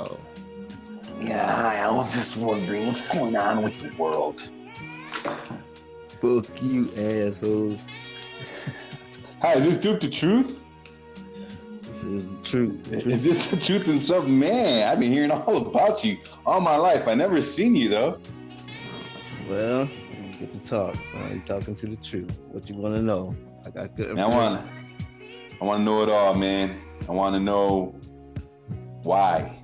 Wow. Yeah, I was just wondering what's going on with the world. Fuck you, asshole. Hi, is this Duke the Truth? This is the truth. Is this the truth himself? Man, I've been hearing all about you all my life. I never seen you though. Well, you get to talk. You're talking to the truth. What you want to know? I got good. I want, I want to know it all, man. I want to know why.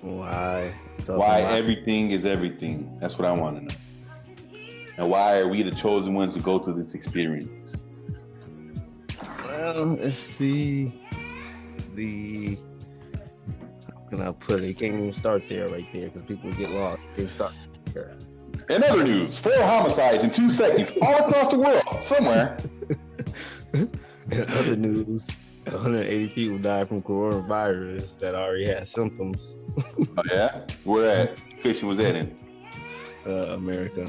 Why? Why everything is everything. That's what I want to know. And why are we the chosen ones to go through this experience? Well, it's the the how can I put it? You can't even start there right there because people get lost. They start there. In other news, four homicides in two seconds all across the world, somewhere. In other news, 180 people died from coronavirus that already had symptoms. oh yeah, where that patient was at in? Uh, America.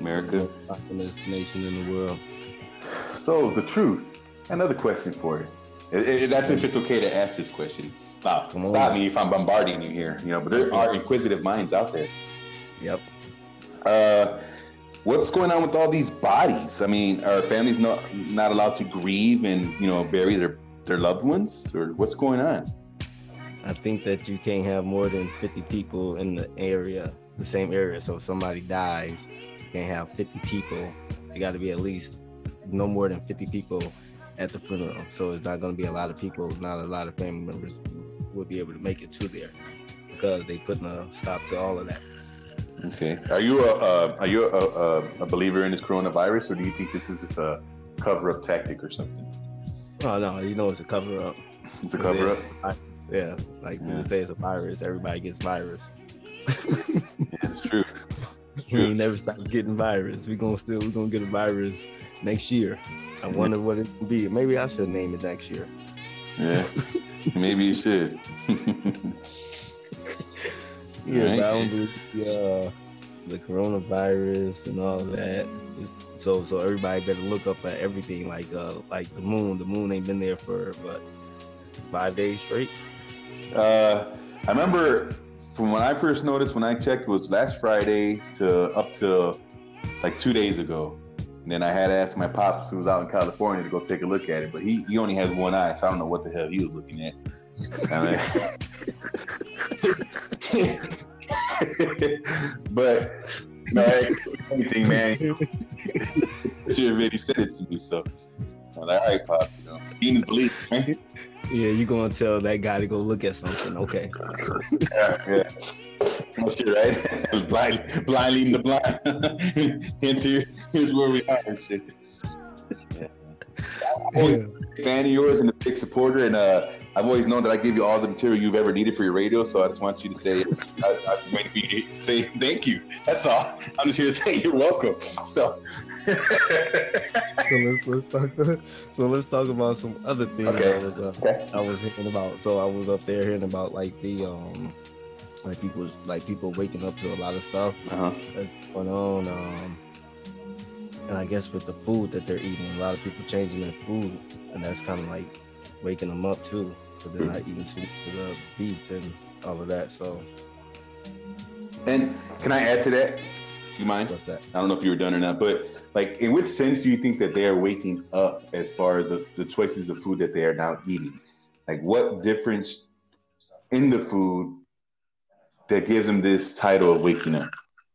America, populous nation in the world. So the truth. Another question for you. It, it, that's if it's okay to ask this question. Wow, stop me if I'm bombarding you here. You know, but there are inquisitive minds out there. Yep. Uh, what's going on with all these bodies? I mean, are families not not allowed to grieve and you know bury their their loved ones, or what's going on? I think that you can't have more than 50 people in the area, the same area. So if somebody dies, you can't have 50 people. You got to be at least no more than 50 people at the funeral. So it's not going to be a lot of people. Not a lot of family members will be able to make it to there because they putting a stop to all of that. Okay. Are you a uh, are you a, a, a, believer in this coronavirus, or do you think this is just a cover up tactic or something? Oh no, you know it's a cover up. It's a cover up. Yeah, like yeah. you say, it's a virus. Everybody gets virus. yeah, it's true. It's true. We never stop getting virus. We gonna still we gonna get a virus next year. I wonder what it will be. Maybe I should name it next year. Yeah, maybe you should. yeah, right. bound uh, the coronavirus and all that. It's, so so everybody better look up at everything like uh like the moon. The moon ain't been there for but five days straight. Uh, I remember from when I first noticed when I checked it was last Friday to up to like two days ago. And then I had asked my pops who was out in California to go take a look at it, but he, he only has one eye, so I don't know what the hell he was looking at. but no, anything, man. Should have said it to me, so I'm like, all right, pop, you know, seeing is belief, right? Yeah, you gonna tell that guy to go look at something? Okay. yeah, yeah. Shit, right? blind, blind leading the blind. hence, here, here's where we are. Shit. Yeah. A fan of yours and a big supporter, and uh, I've always known that I give you all the material you've ever needed for your radio. So I just want you to say, I, I just waiting for you to say thank you. That's all. I'm just here to say you're welcome. So. so let's let's talk. So let's talk about some other things okay. I was uh, okay. I was hearing about. So I was up there hearing about like the um like people like people waking up to a lot of stuff uh-huh. that's going on. Um, and I guess with the food that they're eating, a lot of people changing their food, and that's kind of like waking them up too, because they're not eating too much of the beef and all of that. So. And can I add to that? You mind? What's that? I don't know if you were done or not, but like, in which sense do you think that they are waking up as far as the, the choices of food that they are now eating? Like, what difference in the food that gives them this title of waking up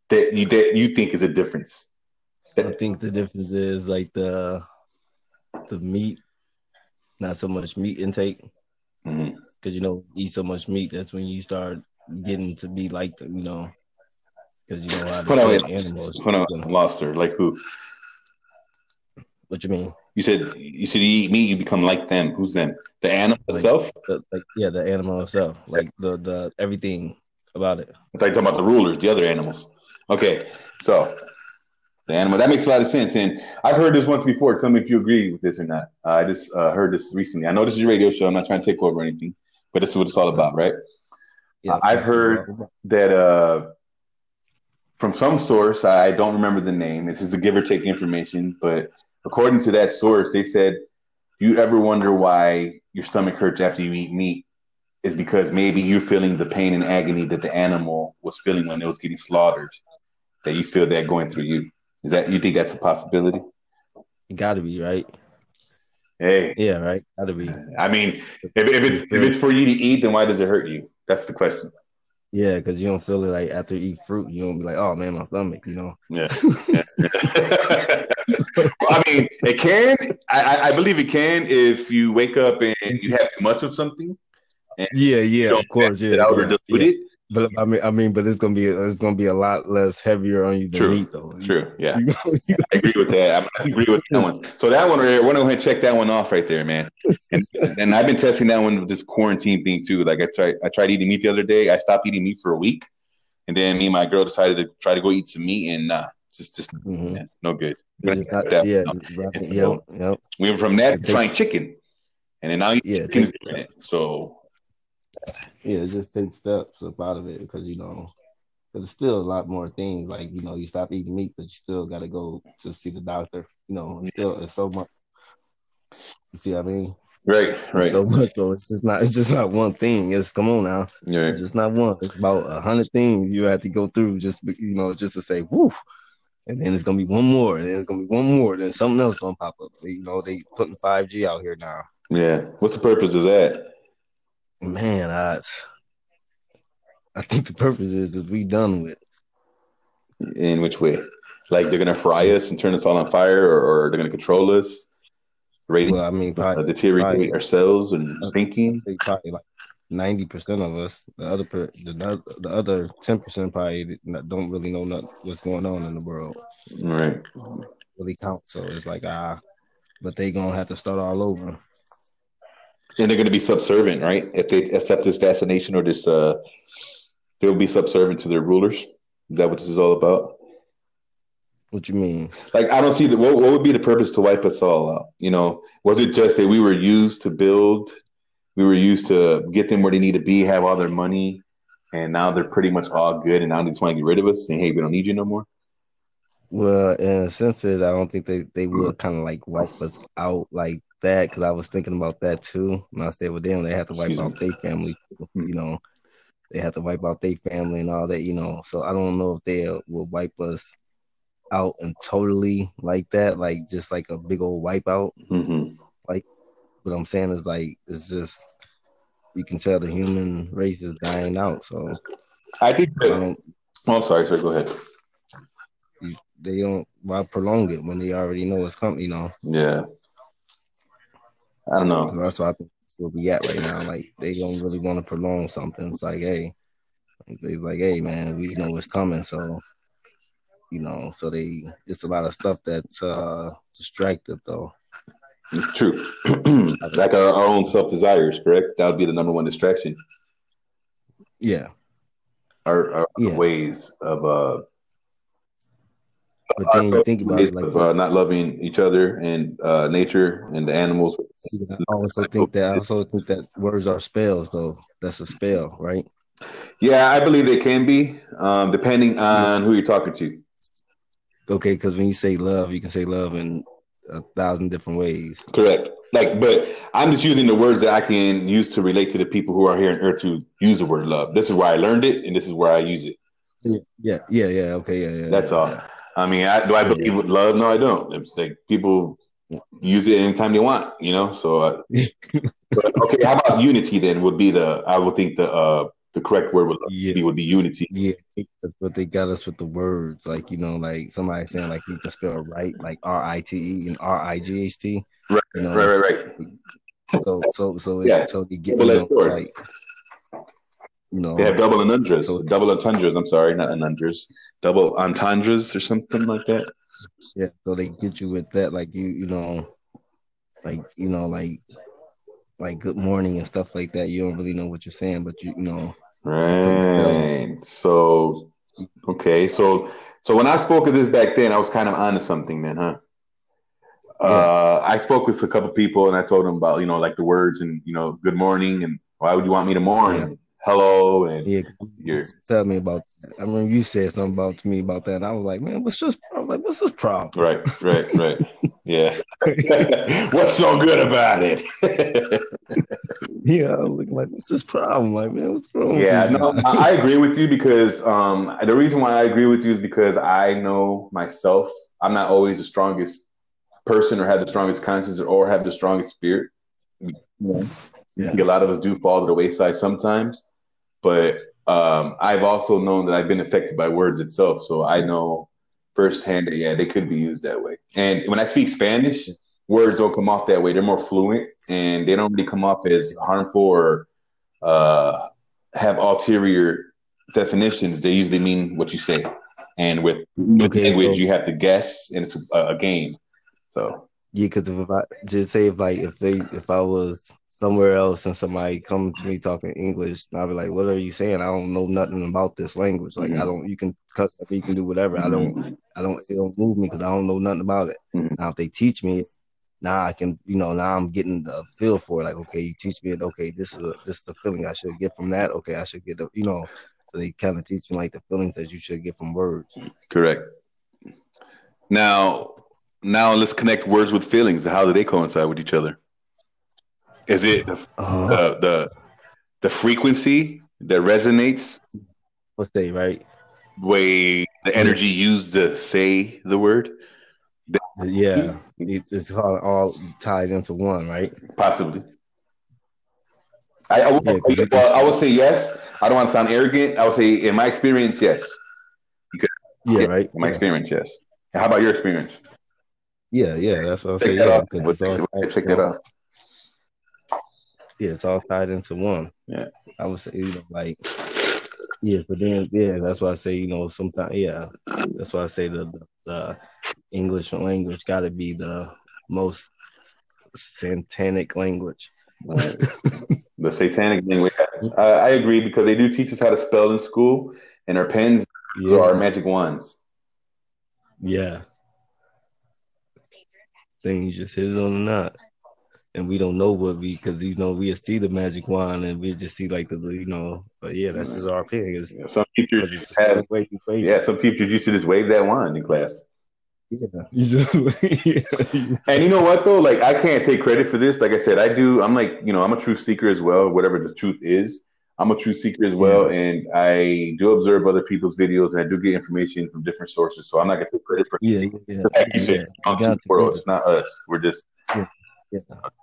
that you that you think is a difference? I think the difference is like the the meat, not so much meat intake. Because mm-hmm. you know, eat so much meat, that's when you start getting to be like the, you know, because you know how on, animals. Hold on, lost her. Like who? What you mean? You said you said you eat meat, you become like them. Who's them? The animal like, itself? The, like yeah, the animal itself. Like the the everything about it. I thought you talking about the rulers, the other animals. Okay, so the animal that makes a lot of sense, and I've heard this once before. Tell me if you agree with this or not. Uh, I just uh, heard this recently. I know this is a radio show. I'm not trying to take over anything, but this is what it's all about, right? Yeah, uh, I've heard that uh, from some source. I don't remember the name. This is a give or take information, but according to that source, they said, "You ever wonder why your stomach hurts after you eat meat? is because maybe you're feeling the pain and agony that the animal was feeling when it was getting slaughtered. That you feel that going through you. Is that you think that's a possibility? Got to be right. Hey, yeah, right. Got to be. I mean, if, if it's if it's for you to eat, then why does it hurt you? That's the question. Yeah, because you don't feel it like after you eat fruit, you don't be like, oh man, my stomach, you know. Yeah. yeah. well, I mean, it can. I, I believe it can if you wake up and you have too much of something. yeah, yeah, of course, yeah, yeah, yeah. But I mean, I mean, but it's gonna be it's gonna be a lot less heavier on you than true, meat, though. True, yeah, I agree with that. I agree with that one. So that one, right, we're gonna go ahead and check that one off right there, man. And, and I've been testing that one with this quarantine thing too. Like I tried, I tried eating meat the other day. I stopped eating meat for a week, and then me and my girl decided to try to go eat some meat, and nah, just just mm-hmm. man, no good. Not, yeah, right, yep, yep. We went from that to trying chicken, and then now yeah, it. So yeah, just take steps up out of it because you know, there's still a lot more things. Like you know, you stop eating meat, but you still got to go to see the doctor. You know, still it's so much. You see what I mean? Right, right. So much. So it's just not. It's just not one thing. It's come on now. Right. It's just not one. It's about a hundred things you have to go through just you know just to say woof. And then it's gonna be one more, and then it's gonna be one more, then something else gonna pop up. You know, they putting five G out here now. Yeah. What's the purpose of that? Man, I, I think the purpose is is we done with. In which way? Like they're gonna fry us and turn us all on fire, or, or they're gonna control us, rating, well, I mean, probably, uh, deteriorate probably, our cells and thinking. Probably like ninety percent of us. The other the, the other ten percent probably don't really know not, what's going on in the world. Right. Really count. So it's like ah, but they gonna have to start all over. And they're going to be subservient, right? If they accept this fascination or this, uh, they'll be subservient to their rulers. Is that what this is all about? What you mean? Like, I don't see the what, what would be the purpose to wipe us all out? You know, was it just that we were used to build, we were used to get them where they need to be, have all their money, and now they're pretty much all good, and now they just want to get rid of us, saying, "Hey, we don't need you no more." Well, in a sense, I don't think they they would kind of like wipe us out like that because I was thinking about that too. And I said, well, damn, they have to wipe Excuse out their family. You know, they have to wipe out their family and all that. You know, so I don't know if they will wipe us out and totally like that, like just like a big old wipeout. Mm-hmm. Like what I'm saying is like it's just you can tell the human race is dying out. So I think. That, oh, I'm sorry, sir. Go ahead. they don't why prolong it when they already know it's coming. You know. Yeah. I don't know. That's what I think that's where we at right now. Like they don't really want to prolong something. It's like, hey, they like, hey, man, we know what's coming, so you know, so they it's a lot of stuff that's uh distracted though. True. like our, our own self desires, correct? That would be the number one distraction. Yeah. Our, our yeah. ways of uh but then you think about it, like of, uh, not loving each other and uh, nature and the animals. I also think that I also think that words are spells, though. That's a spell, right? Yeah, I believe they can be, um, depending on who you're talking to. Okay, because when you say love, you can say love in a thousand different ways. Correct. Like, but I'm just using the words that I can use to relate to the people who are here on earth to use the word love. This is where I learned it, and this is where I use it. Yeah, yeah, yeah. yeah okay, yeah, yeah. That's yeah, all. Yeah. I mean, I, do I believe with love? No, I don't. It's like people use it anytime they want, you know. So, uh, but, okay, how about unity then? Would be the I would think the uh the correct word would, yeah. be, would be unity. Yeah, but they got us with the words, like you know, like somebody saying like you can spell right, like R I T E and R I G H T. Right, you know? right, right, right. So, so, so, yeah. It, so they get you know, like know, they have double entendres, so, double entendres. I'm sorry, not entendres, double entendres or something like that. Yeah, so they get you with that, like you, you know, like you know, like like good morning and stuff like that. You don't really know what you're saying, but you, you know, right. So, okay, so so when I spoke of this back then, I was kind of onto something then, huh? Yeah. Uh, I spoke with a couple people and I told them about you know like the words and you know good morning and why would you want me to mourn? Yeah hello and yeah, you're... tell me about that. I remember you said something about to me about that. And I was like, man, what's this? I'm like, what's this problem? Right, right, right. yeah. what's so good about it? yeah, I was looking like, what's this problem? Like, man, what's wrong? Yeah, no, I agree with you because um, the reason why I agree with you is because I know myself. I'm not always the strongest person or have the strongest conscience or have the strongest spirit. Yeah. a lot of us do fall to the wayside sometimes, but um, I've also known that I've been affected by words itself. So I know firsthand that, yeah, they could be used that way. And when I speak Spanish, words don't come off that way. They're more fluent and they don't really come off as harmful or uh, have ulterior definitions. They usually mean what you say. And with, with okay, language, you have to guess, and it's a, a game. So yeah, because if I just say if like if they if I was somewhere else and somebody come to me talking English, I'd be like, "What are you saying? I don't know nothing about this language. Like mm-hmm. I don't. You can cuss at me, you can do whatever. Mm-hmm. I don't. I don't. It don't move me because I don't know nothing about it. Mm-hmm. Now if they teach me, now I can. You know, now I'm getting the feel for it. Like okay, you teach me it. Okay, this is a, this is the feeling I should get from that. Okay, I should get the. You know, so they kind of teach me like the feelings that you should get from words. Correct. Now, now let's connect words with feelings. How do they coincide with each other? Is it the uh-huh. the, the, the frequency that resonates? Let's say right way the energy used to say the word. Yeah, it's all, all tied into one, right? Possibly. I, I, would, yeah, well, I would say yes. I don't want to sound arrogant. I would say, in my experience, yes. Because, yeah, yeah, right. In my yeah. experience, yes. How about your experience? Yeah, yeah, that's what I'm saying. Yeah, it's all check that off. Yeah, it's all tied into one. Yeah, I would say, you know, like, yeah, but then, yeah, that's why I say, you know, sometimes, yeah, that's why I say the, the, the English language got to be the most satanic language. the satanic language. I, I, agree because they do teach us how to spell in school, and our pens yeah. are our magic wands. Yeah, thing. You just hit it on the knot. And we don't know what we, because you know we see the magic wand and we just see like the you know, but yeah, that's just our opinion. Yeah, some teachers just have, yeah, some teachers used to just wave that wand in class. Yeah. and you know what though? Like I can't take credit for this. Like I said, I do. I'm like you know I'm a truth seeker as well. Whatever the truth is, I'm a truth seeker as well, yeah. and I do observe other people's videos, and I do get information from different sources. So I'm not gonna take credit for yeah, yeah, like said, yeah. world. It's not us. We're just yeah. Yeah.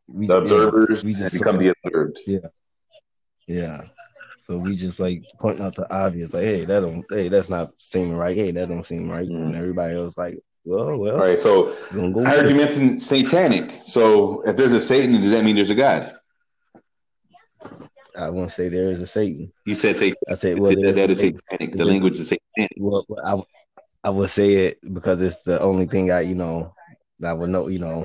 We, the observers. we just become the observed. Yeah, yeah. So we just like pointing out the obvious, like, hey, that don't, hey, that's not seeming right. Hey, that don't seem right. Mm. And everybody else like, well, well. All right. So go I heard you mention satanic. So if there's a Satan, does that mean there's a God? I won't say there is a Satan. You said Satan. I said well, that, that is satanic. The language is satanic. Well, I, I would say it because it's the only thing I, you know, I would know, you know,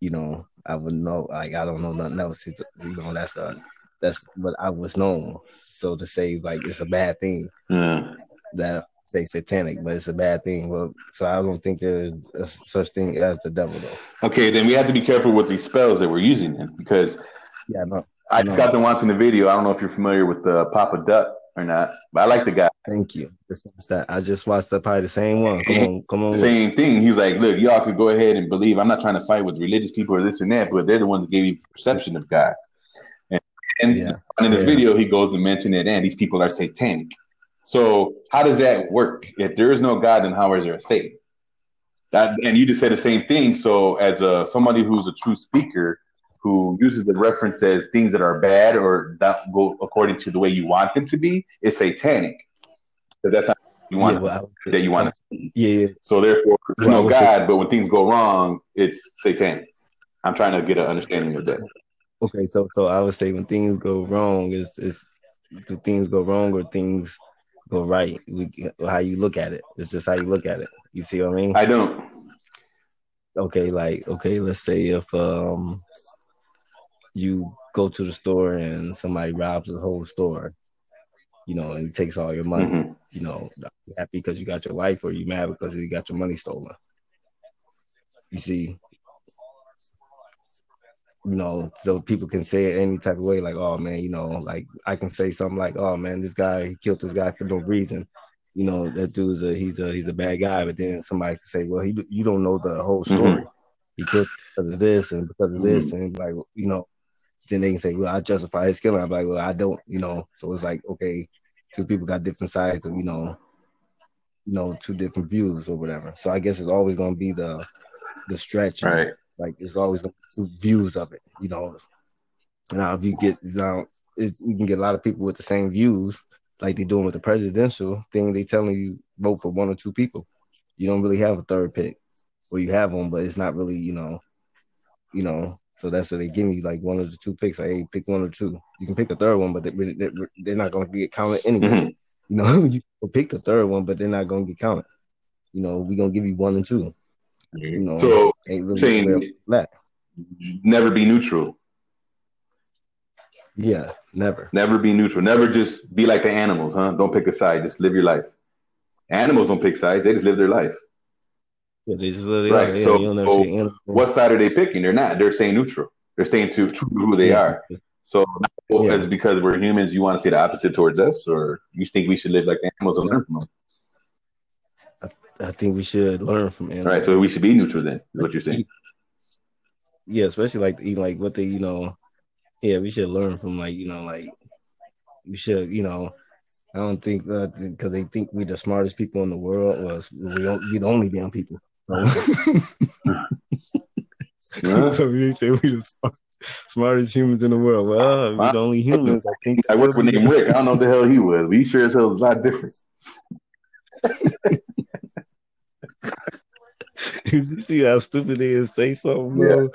you know, I would know. Like I don't know nothing else. It's, you know, that's the that's what I was known. So to say like it's a bad thing yeah. that say satanic, but it's a bad thing. Well, so I don't think there's such thing as the devil though. Okay, then we have to be careful with these spells that we're using then because yeah, no. I just got them watching the video. I don't know if you're familiar with the uh, Papa Duck or not, but I like the guy. Thank you. That I just watched the probably the same one. Come on, come on. Same thing. He's like, look, y'all could go ahead and believe. I'm not trying to fight with religious people or this and that, but they're the ones that gave you perception of God. And, and yeah. in this yeah. video, he goes to mention it, and these people are satanic. So how does that work? If there is no God, then how is there a Satan? That, and you just said the same thing. So as a somebody who's a true speaker, who uses the reference as things that are bad or that go according to the way you want them to be is satanic because that's not you want yeah, well, that you want to see. Yeah. So therefore, there's well, no God, but when things go wrong, it's satanic. I'm trying to get an understanding of that. Okay, so so I would say when things go wrong, is is do things go wrong or things go right? We, how you look at it. It's just how you look at it. You see what I mean? I don't. Okay, like okay, let's say if um you go to the store and somebody robs the whole store, you know, and takes all your money, mm-hmm. you know, happy because you got your life or you mad because you got your money stolen. You see, you know, so people can say it any type of way, like, oh man, you know, like I can say something like, oh man, this guy he killed this guy for no reason. You know, that dude's a he's a he's a bad guy, but then somebody can say, well, he you don't know the whole story. Mm-hmm. He killed because of this and because of this, mm-hmm. and like you know, then they can say, well, I justify his killing. I'm like, well, I don't, you know. So it's like, okay, two people got different sides of, you know, you know, two different views or whatever. So I guess it's always gonna be the the stretch, right? Like it's always two views of it, you know. Now if you get now, it's, you can get a lot of people with the same views, like they're doing with the presidential thing. They telling you vote for one or two people. You don't really have a third pick, or you have one, but it's not really, you know, you know. So that's what they give me like one of the two picks. Like, hey, pick one or two. You can pick a third one, but they, are not going to get counted anyway. Mm-hmm. You know, you can pick the third one, but they're not going to get counted. You know, we're gonna give you one and two. You know, so ain't really saying that. never be neutral. Yeah, never. Never be neutral. Never just be like the animals, huh? Don't pick a side. Just live your life. Animals don't pick sides. They just live their life. Yeah, they just right. Life. So, so what side are they picking? They're not. They're staying neutral. They're staying true to who they yeah. are. So yeah. is because we're humans, you want to say the opposite towards us, or you think we should live like animals and learn from them? I, I think we should learn from animals. Right. So we should be neutral then. Is what you're saying? Yeah, especially like like what they you know yeah, we should learn from like you know like we should you know I don't think because uh, they think we're the smartest people in the world was we don't we the only damn people. So, so we say we the smartest humans in the world. Well, we're the only humans. I think I work with named Rick. I don't know what the hell he was. But he sure as hell is a lot different. you see how stupid they is say something, bro? Yeah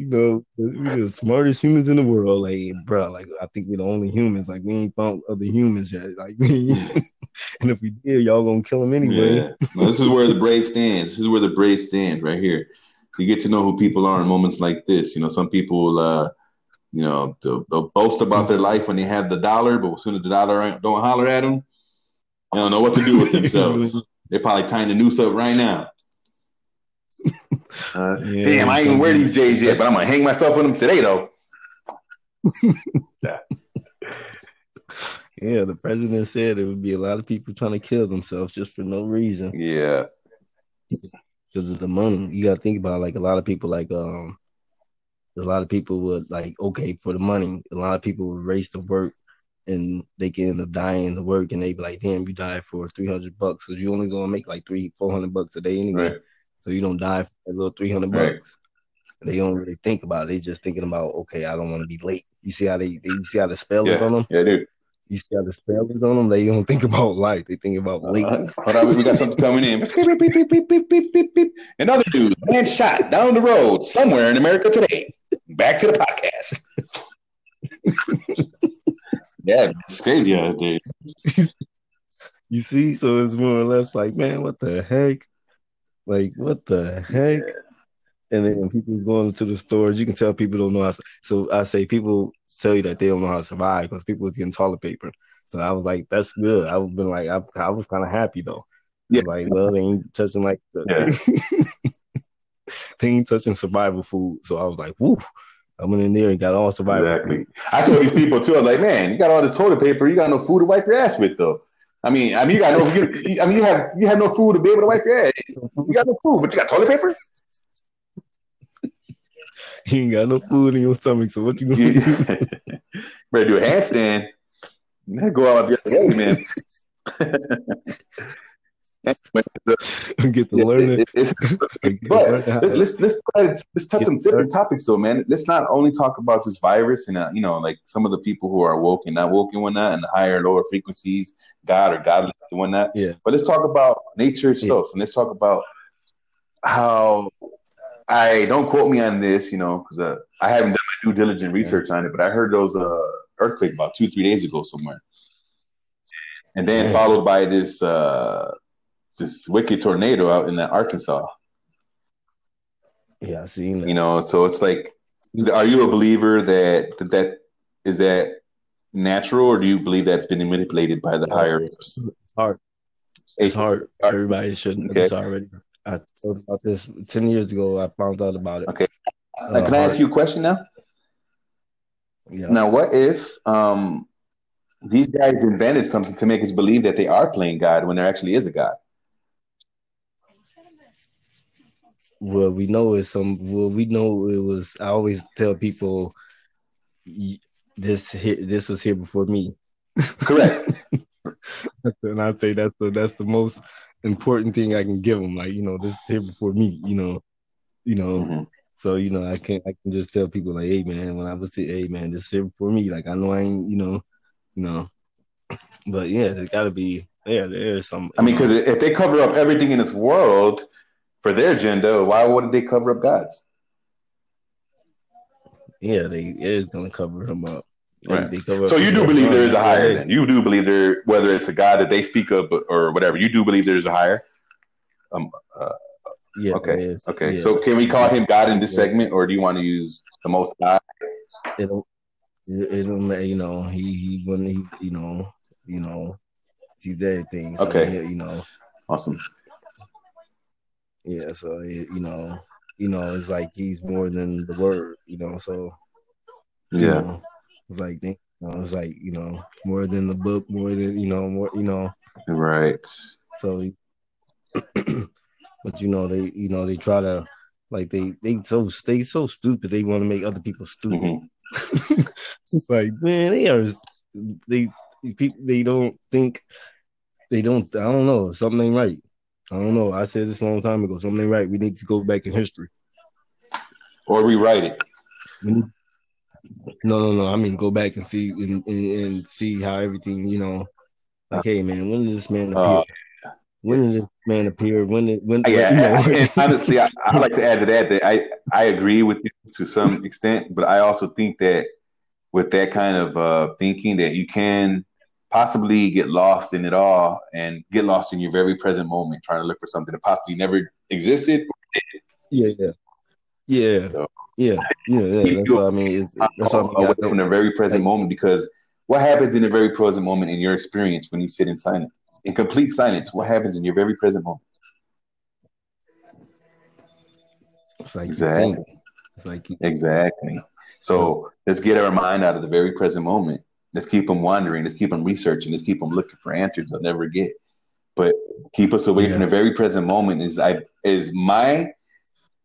you know, we're the smartest humans in the world. Like, bro, like I think we're the only humans. Like, we ain't found other humans yet. Like, and if we did, y'all gonna kill them anyway. Yeah. This is where the brave stands. This is where the brave stand right here. You get to know who people are in moments like this. You know, some people, uh, you know, they'll, they'll boast about their life when they have the dollar, but as soon as the dollar don't holler at them, they don't know what to do with themselves. They're probably tying the noose up right now. Uh, yeah, damn, I ain't even wear these J's yet, but I'm gonna hang myself with them today, though. yeah. yeah, the president said there would be a lot of people trying to kill themselves just for no reason. Yeah, because of the money. You got to think about like a lot of people, like um, a lot of people would like okay for the money. A lot of people would race to work and they can end up dying to work and they be like, damn, you died for 300 bucks because you only gonna make like three, 400 bucks a day anyway. Right so you don't die for a little three hundred bucks. Right. They don't really think about it. They just thinking about, okay, I don't want to be late. You see how they, they you see how the spell yeah. is on them? Yeah, dude. You see how the spell is on them? They don't think about life. They think about late. Uh, hold on, we got something coming in. Another dude, man shot down the road somewhere in America today. Back to the podcast. yeah, it's crazy out there. You see, so it's more or less like, man, what the heck? Like, what the heck? And then people's going to the stores, you can tell people don't know how. To, so I say people tell you that they don't know how to survive because people was getting toilet paper. So I was like, that's good. I've been like, I, I was kind of happy though. Yeah. Like, well, they ain't touching like the, yeah. they ain't touching survival food. So I was like, whoo. I went in there and got all survival exactly. Food. I told these people too. I was like, man, you got all this toilet paper. You got no food to wipe your ass with though. I mean, I mean, you got no. You, I mean, you have you have no food to be able to wipe your ass. You got no food, but you got toilet paper. You ain't got no food in your stomach, so what you gonna do? Better do a handstand. Go out the other way, man. get to learn it. but let's let's let's touch some different topics though, man. Let's not only talk about this virus and uh, you know like some of the people who are woke and not woke and whatnot, and higher lower frequencies, God or godless and whatnot. Yeah. But let's talk about nature itself, yeah. and let's talk about how I don't quote me on this, you know, because uh, I haven't done my due diligent research yeah. on it, but I heard those uh, earthquake about two three days ago somewhere, and then followed by this. Uh, this wicked tornado out in that Arkansas. Yeah, I seen that. You know, so it's like, are you a believer that that, that is that natural, or do you believe that's been manipulated by the higher? It's hard. It's hard. Everybody should know okay. this already. I told about this ten years ago. I found out about it. Okay. Uh, Can I ask you a question now? Yeah. Now, what if um, these guys invented something to make us believe that they are playing God when there actually is a God? Well, we know it's some. Well, we know it was. I always tell people this this was here before me. Correct. and I say that's the that's the most important thing I can give them. Like you know, this is here before me. You know, you know. Mm-hmm. So you know, I can I can just tell people like, hey man, when I was say, hey man, this is here before me. Like I know I ain't, you know, you know. But yeah, there's got to be yeah, there's some. I mean, because if they cover up everything in this world for their agenda, why wouldn't they cover up God's? Yeah, they is gonna cover him up. Right. so you do believe there is a higher. Then. You do believe there, whether it's a God that they speak of or whatever, you do believe there's a higher. Um. Uh, yeah. Okay. Okay. Yeah. So can we call him God in this yeah. segment, or do you want to use the Most High? It'll, it'll, you know, he he when he, you know, you know, he's everything. So okay. He, you know. Awesome. Yeah. So you know, you know, it's like he's more than the word. You know. So. Yeah. Know, it's like you know, it's like you know more than the book, more than you know, more you know. Right. So, but you know they you know they try to like they they so they so stupid they want to make other people stupid. Mm-hmm. like man, they are they people they don't think they don't I don't know something ain't right. I don't know. I said this a long time ago. Something right. We need to go back in history or rewrite it. No, no, no. I mean, go back and see and, and, and see how everything, you know. Like, hey, man, when did this man appear? Uh, when did this man appear? When did when? Yeah, you know? honestly, I, I like to add to that that I I agree with you to some extent, but I also think that with that kind of uh, thinking, that you can possibly get lost in it all and get lost in your very present moment, trying to look for something that possibly never existed. Yeah, yeah, yeah. So, yeah, yeah, yeah. That's what I mean. It's, that's what I mean. Away from the very present moment because what happens in the very present moment in your experience when you sit in silence, in complete silence? What happens in your very present moment? It's like exactly. It's like you- exactly. So let's get our mind out of the very present moment. Let's keep them wandering. Let's keep them researching. Let's keep them looking for answers they'll never get. But keep us away yeah. from the very present moment is I is my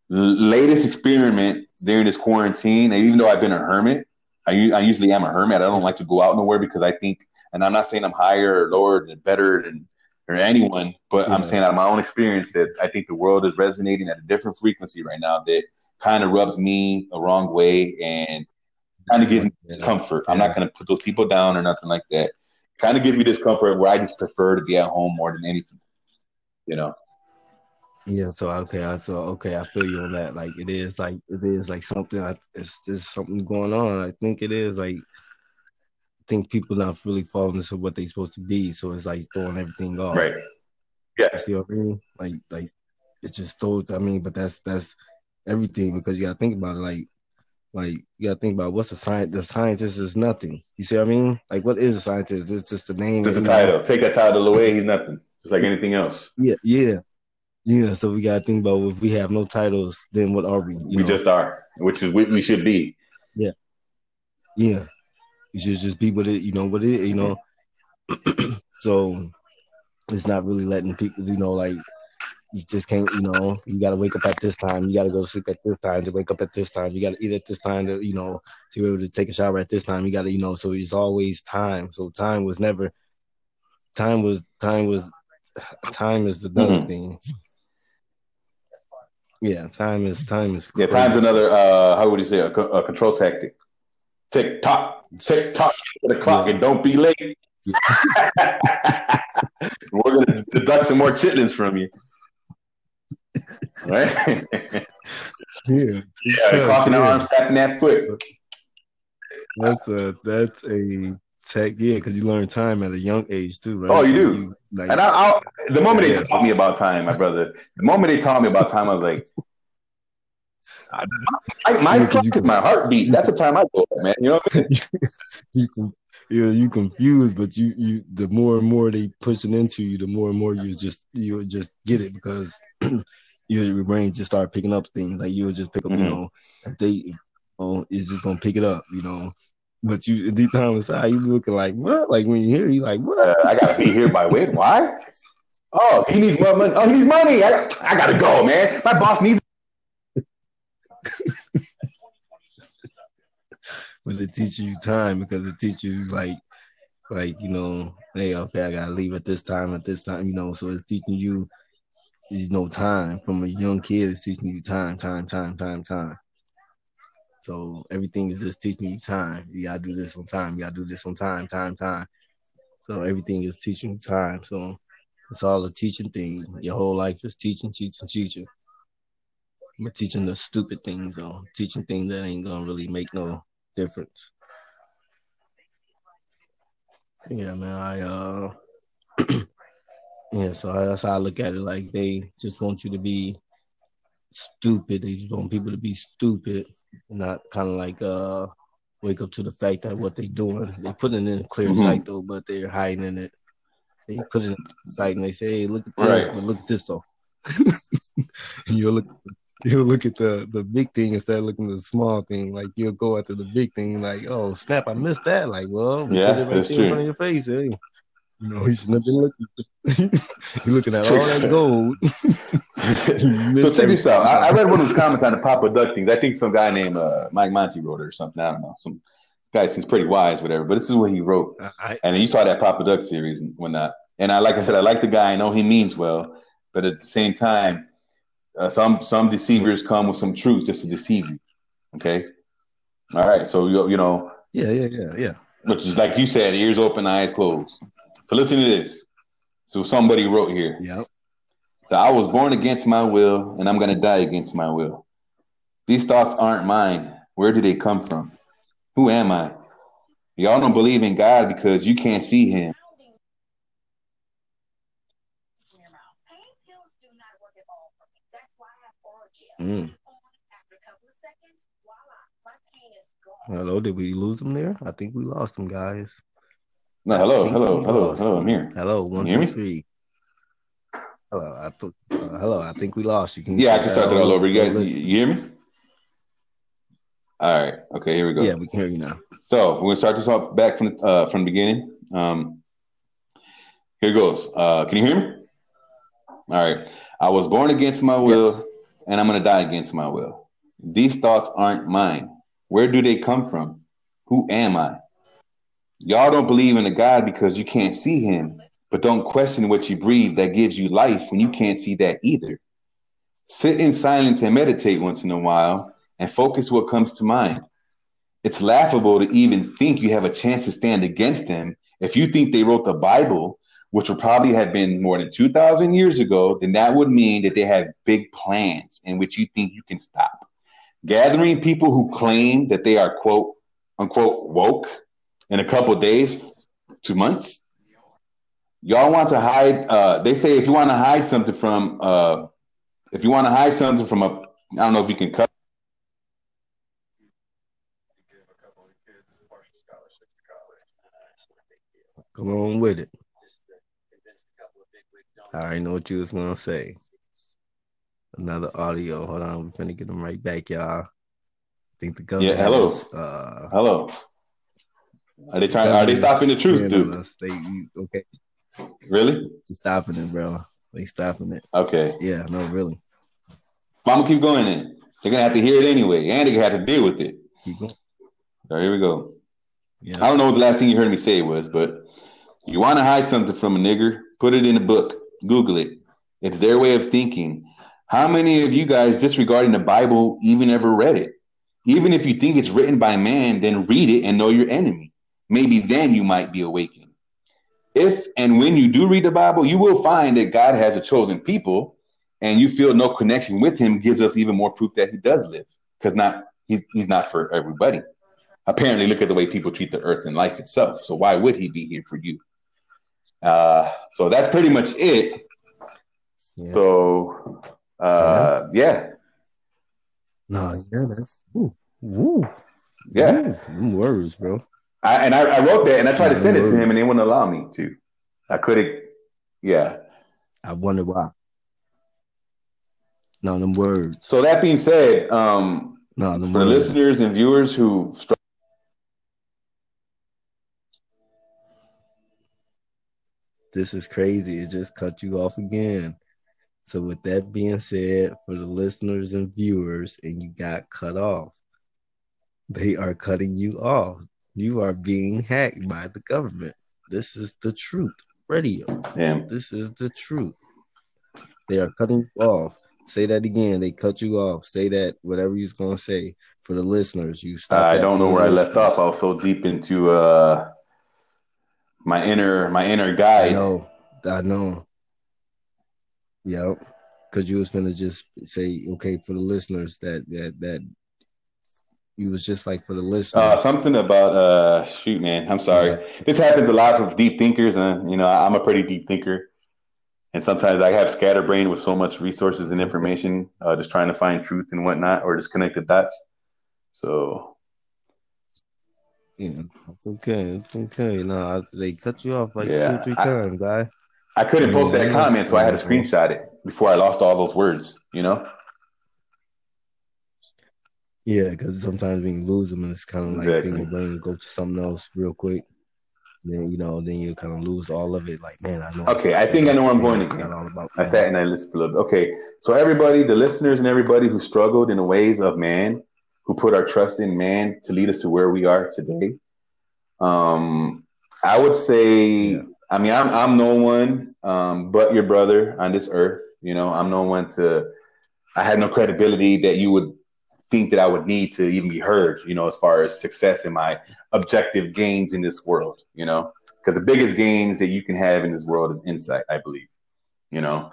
latest experiment during this quarantine, and even though I've been a hermit, I, I usually am a hermit. I don't like to go out nowhere because I think, and I'm not saying I'm higher or lower and better than or anyone, but yeah. I'm saying out of my own experience that I think the world is resonating at a different frequency right now that kind of rubs me the wrong way and kind of gives me comfort. I'm not going to put those people down or nothing like that. Kind of gives me this comfort where I just prefer to be at home more than anything, you know. Yeah, so okay, I so okay, I feel you on that. Like it is like it is like something. I, it's just something going on. I think it is like I think people not really falling into what they're supposed to be. So it's like throwing everything off. Right. Yeah. You see what I mean? Like like it just throws. I mean, but that's that's everything because you gotta think about it. Like like you gotta think about what's the science. The scientist is nothing. You see what I mean? Like what is a scientist? It's just the name. Just a title. Take that title away. He's nothing. Just like anything else. Yeah. Yeah. Yeah, so we gotta think about if we have no titles, then what are we? we know? just are, which is what we should be. Yeah, yeah. You should just be what it, you know, what it, you know. so it's not really letting people, you know, like you just can't, you know, you gotta wake up at this time, you gotta go to sleep at this time, to wake up at this time, you gotta eat at this time to, you know, to be able to take a shower at this time. You gotta, you know, so it's always time. So time was never time was time was time is the mm-hmm. thing. Yeah, time is time is. Crazy. Yeah, time's another. uh How would you say a, a control tactic? Tick tock, tick tock to the clock, yeah. and don't be late. We're gonna deduct some more chitlins from you, right? yeah, yeah, crossing yeah. the arms, tapping that foot. That's a that's a tech, yeah, because you learn time at a young age too, right? Oh, you do. You, like, and I, I, the moment they taught me about time, my brother, the moment they taught me about time, I was like, my, my yeah, clock is my heartbeat. That's the time I go, man. You know what I mean? you can, yeah, you confused, but you you the more and more they pushing into you, the more and more you just you just get it because your brain just start picking up things. Like you'll just pick up, mm-hmm. you know, if they oh, it's just gonna pick it up, you know. But you deep down inside, you looking like what? Like when you hear, you like what? Uh, I gotta be here by when? Why? Oh, he needs more money. Oh, he needs money. I, I gotta go, man. My boss needs. but it teaches you time because it teaches you like like you know, hey, okay, I gotta leave at this time at this time, you know. So it's teaching you, you no time from a young kid. Teaching you time, time, time, time, time. So everything is just teaching you time. You gotta do this on time. You gotta do this on time, time, time. So everything is teaching you time. So it's all a teaching thing. Your whole life is teaching, teaching, teaching. But teaching the stupid things though, teaching things that ain't gonna really make no difference. Yeah, man. I uh yeah, so that's how I look at it. Like they just want you to be stupid. They just want people to be stupid, not kind of like uh wake up to the fact that what they're doing. They put it in a clear mm-hmm. sight though, but they're hiding in it. They put it in sight and they say, "Hey, look at this," right. but look at this though. you look, you'll look at the the big thing instead of looking at the small thing. Like you'll go after the big thing, like, "Oh snap, I missed that!" Like, well, yeah, put it right there true. in front of your face. Hey. You know, he shouldn't have been looking. You're looking at all that gold. so check this out. I, I, read one of his comments on the Papa Duck things. I think some guy named uh, Mike Monty wrote it or something. I don't know. Some guy seems pretty wise, whatever. But this is what he wrote. I, and you saw that Papa Duck series and whatnot. And I, like I said, I like the guy. I know he means well, but at the same time, uh, some some deceivers come with some truth just to deceive you. Okay. All right. So you you know. Yeah, yeah, yeah, yeah. Which is like you said, ears open, eyes closed. So listen to this. So somebody wrote here. Yep. So I was born against my will, and I'm gonna die against my will. These thoughts aren't mine. Where do they come from? Who am I? Y'all don't believe in God because you can't see Him. Mm. Hello, did we lose them there? I think we lost them, guys. No, hello, hello, hello, hello. I'm here. Hello, one, two, three. Hello, I th- uh, hello. I think we lost you. Can you yeah, I can start that all over. You guys, you, you hear me? All right. Okay, here we go. Yeah, we can hear you now. So we're gonna start this off back from uh, from the beginning. Um, here goes. Uh, can you hear me? All right. I was born against my will, yes. and I'm gonna die against my will. These thoughts aren't mine. Where do they come from? Who am I? Y'all don't believe in a God because you can't see him, but don't question what you breathe that gives you life when you can't see that either. Sit in silence and meditate once in a while and focus what comes to mind. It's laughable to even think you have a chance to stand against them. If you think they wrote the Bible, which would probably have been more than 2,000 years ago, then that would mean that they have big plans in which you think you can stop. Gathering people who claim that they are, quote, unquote, woke in a couple days, two months. Y'all want to hide? Uh, they say if you want to hide something from, uh, if you want to hide something from a, I don't know if you can cut. Come on with it. I already know what you was gonna say. Another audio. Hold on, we're gonna get them right back, y'all. I think the government. Yeah, hello. Is, uh, hello. Are they trying? Are they stopping the truth, dude? They, okay. Really? They stopping it, bro. They stopping it. Okay. Yeah. No, really. I'm gonna keep going. Then they're gonna have to hear it anyway, and they're gonna have to deal with it. Keep going. All right, here we go. Yeah. I don't know what the last thing you heard me say was, but you want to hide something from a nigger? Put it in a book. Google it. It's their way of thinking. How many of you guys disregarding the Bible even ever read it? Even if you think it's written by man, then read it and know your enemy maybe then you might be awakened. If and when you do read the Bible, you will find that God has a chosen people and you feel no connection with him gives us even more proof that he does live because not he's, he's not for everybody. Apparently, look at the way people treat the earth and life itself. So why would he be here for you? Uh, so that's pretty much it. Yeah. So uh, yeah. No, yeah, that's woo, woo. Yeah, woo, words, bro. I, and I, I, wrote that and I tried to send it to him and they wouldn't allow me to. I couldn't. Yeah. I wonder why. No, them words. So that being said, um, no, for words. the listeners and viewers who struggle. This is crazy. It just cut you off again. So with that being said, for the listeners and viewers, and you got cut off, They are cutting you off. You are being hacked by the government. This is the truth. Radio. Damn. This is the truth. They are cutting you off. Say that again. They cut you off. Say that whatever you're gonna say for the listeners. You stop. I don't know where I left off. I was so deep into uh my inner my inner guide. I know. I know. Yep. Because you was gonna just say, okay, for the listeners that that that you was just like for the listeners. Uh, something about uh shoot, man. I'm sorry. Yeah. This happens a lot with deep thinkers, and you know I'm a pretty deep thinker, and sometimes I have scatterbrained with so much resources and information, uh, just trying to find truth and whatnot, or just connect the dots. So. Yeah, it's okay. It's okay. No, they cut you off like yeah, two three I, times, guy. I couldn't post that comment, so I had to screenshot it before I lost all those words. You know. Yeah, because sometimes when you lose them, it's kind of like exactly. then your brain go to something else real quick. Then you know, then you kind of lose all of it. Like, man, I know. Okay, I think I know where I'm going again. All about I sat and I listened a little bit. Okay, so everybody, the listeners and everybody who struggled in the ways of man, who put our trust in man to lead us to where we are today. Um, I would say, yeah. I mean, I'm I'm no one um, but your brother on this earth. You know, I'm no one to. I had no credibility that you would think that I would need to even be heard, you know, as far as success in my objective gains in this world, you know, because the biggest gains that you can have in this world is insight, I believe, you know,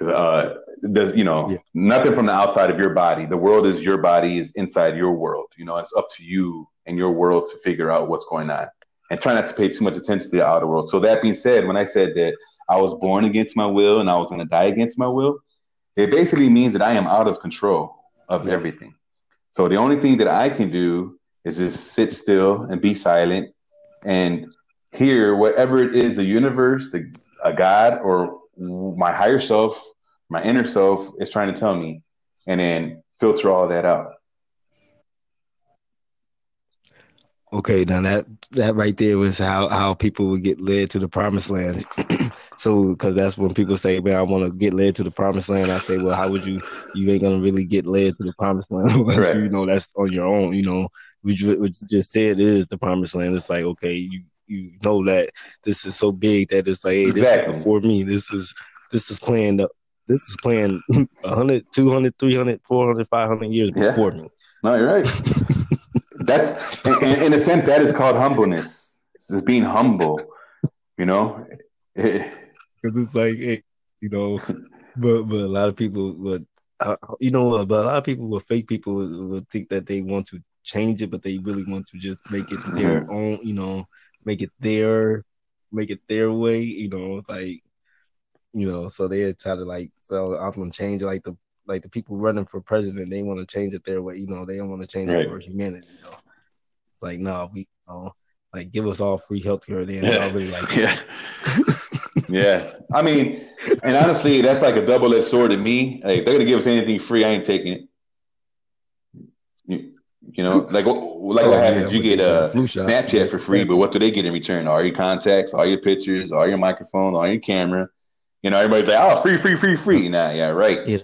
uh, there's, you know, yeah. nothing from the outside of your body. The world is your body is inside your world, you know, it's up to you and your world to figure out what's going on and try not to pay too much attention to the outer world. So that being said, when I said that I was born against my will and I was going to die against my will, it basically means that I am out of control of yeah. everything. So the only thing that I can do is just sit still and be silent and hear whatever it is the universe, the a God or my higher self, my inner self is trying to tell me, and then filter all that out. Okay, now that that right there was how how people would get led to the promised land. So, because that's when people say, "Man, I want to get led to the promised land," I say, "Well, how would you? You ain't gonna really get led to the promised land. right. You know, that's on your own. You know, which what you just said is the promised land. It's like, okay, you you know that this is so big that it's like, hey, this exactly. is before me. This is this is planned. This is planned 100, 200, 300, 400, 500 years before yeah. me. No, you're right. That's in, in, a sense that is called humbleness. It's being humble, you know. Because it's like, hey, you know, but but a lot of people would, uh, you know, but a lot of people with fake people would, would, think that they want to change it, but they really want to just make it their own, you know, make it their, make it their way, you know, like, you know, so they try to like, so I'm gonna change like the like the people running for president, they want to change it their way. You know, they don't want to change right. it for humanity. You know, it's like no, we you know, like give us all free health care. Then yeah. already like yeah, yeah. I mean, and honestly, that's like a double edged sword to me. Like they're gonna give us anything free, I ain't taking it. You, you know, like like oh, what happens? Yeah, you get a uh, Snapchat for free, but what do they get in return? All your contacts, all your pictures, all your microphone, all your camera. You know, everybody's like, "Oh, free, free, free, free." Nah, yeah, right. Yeah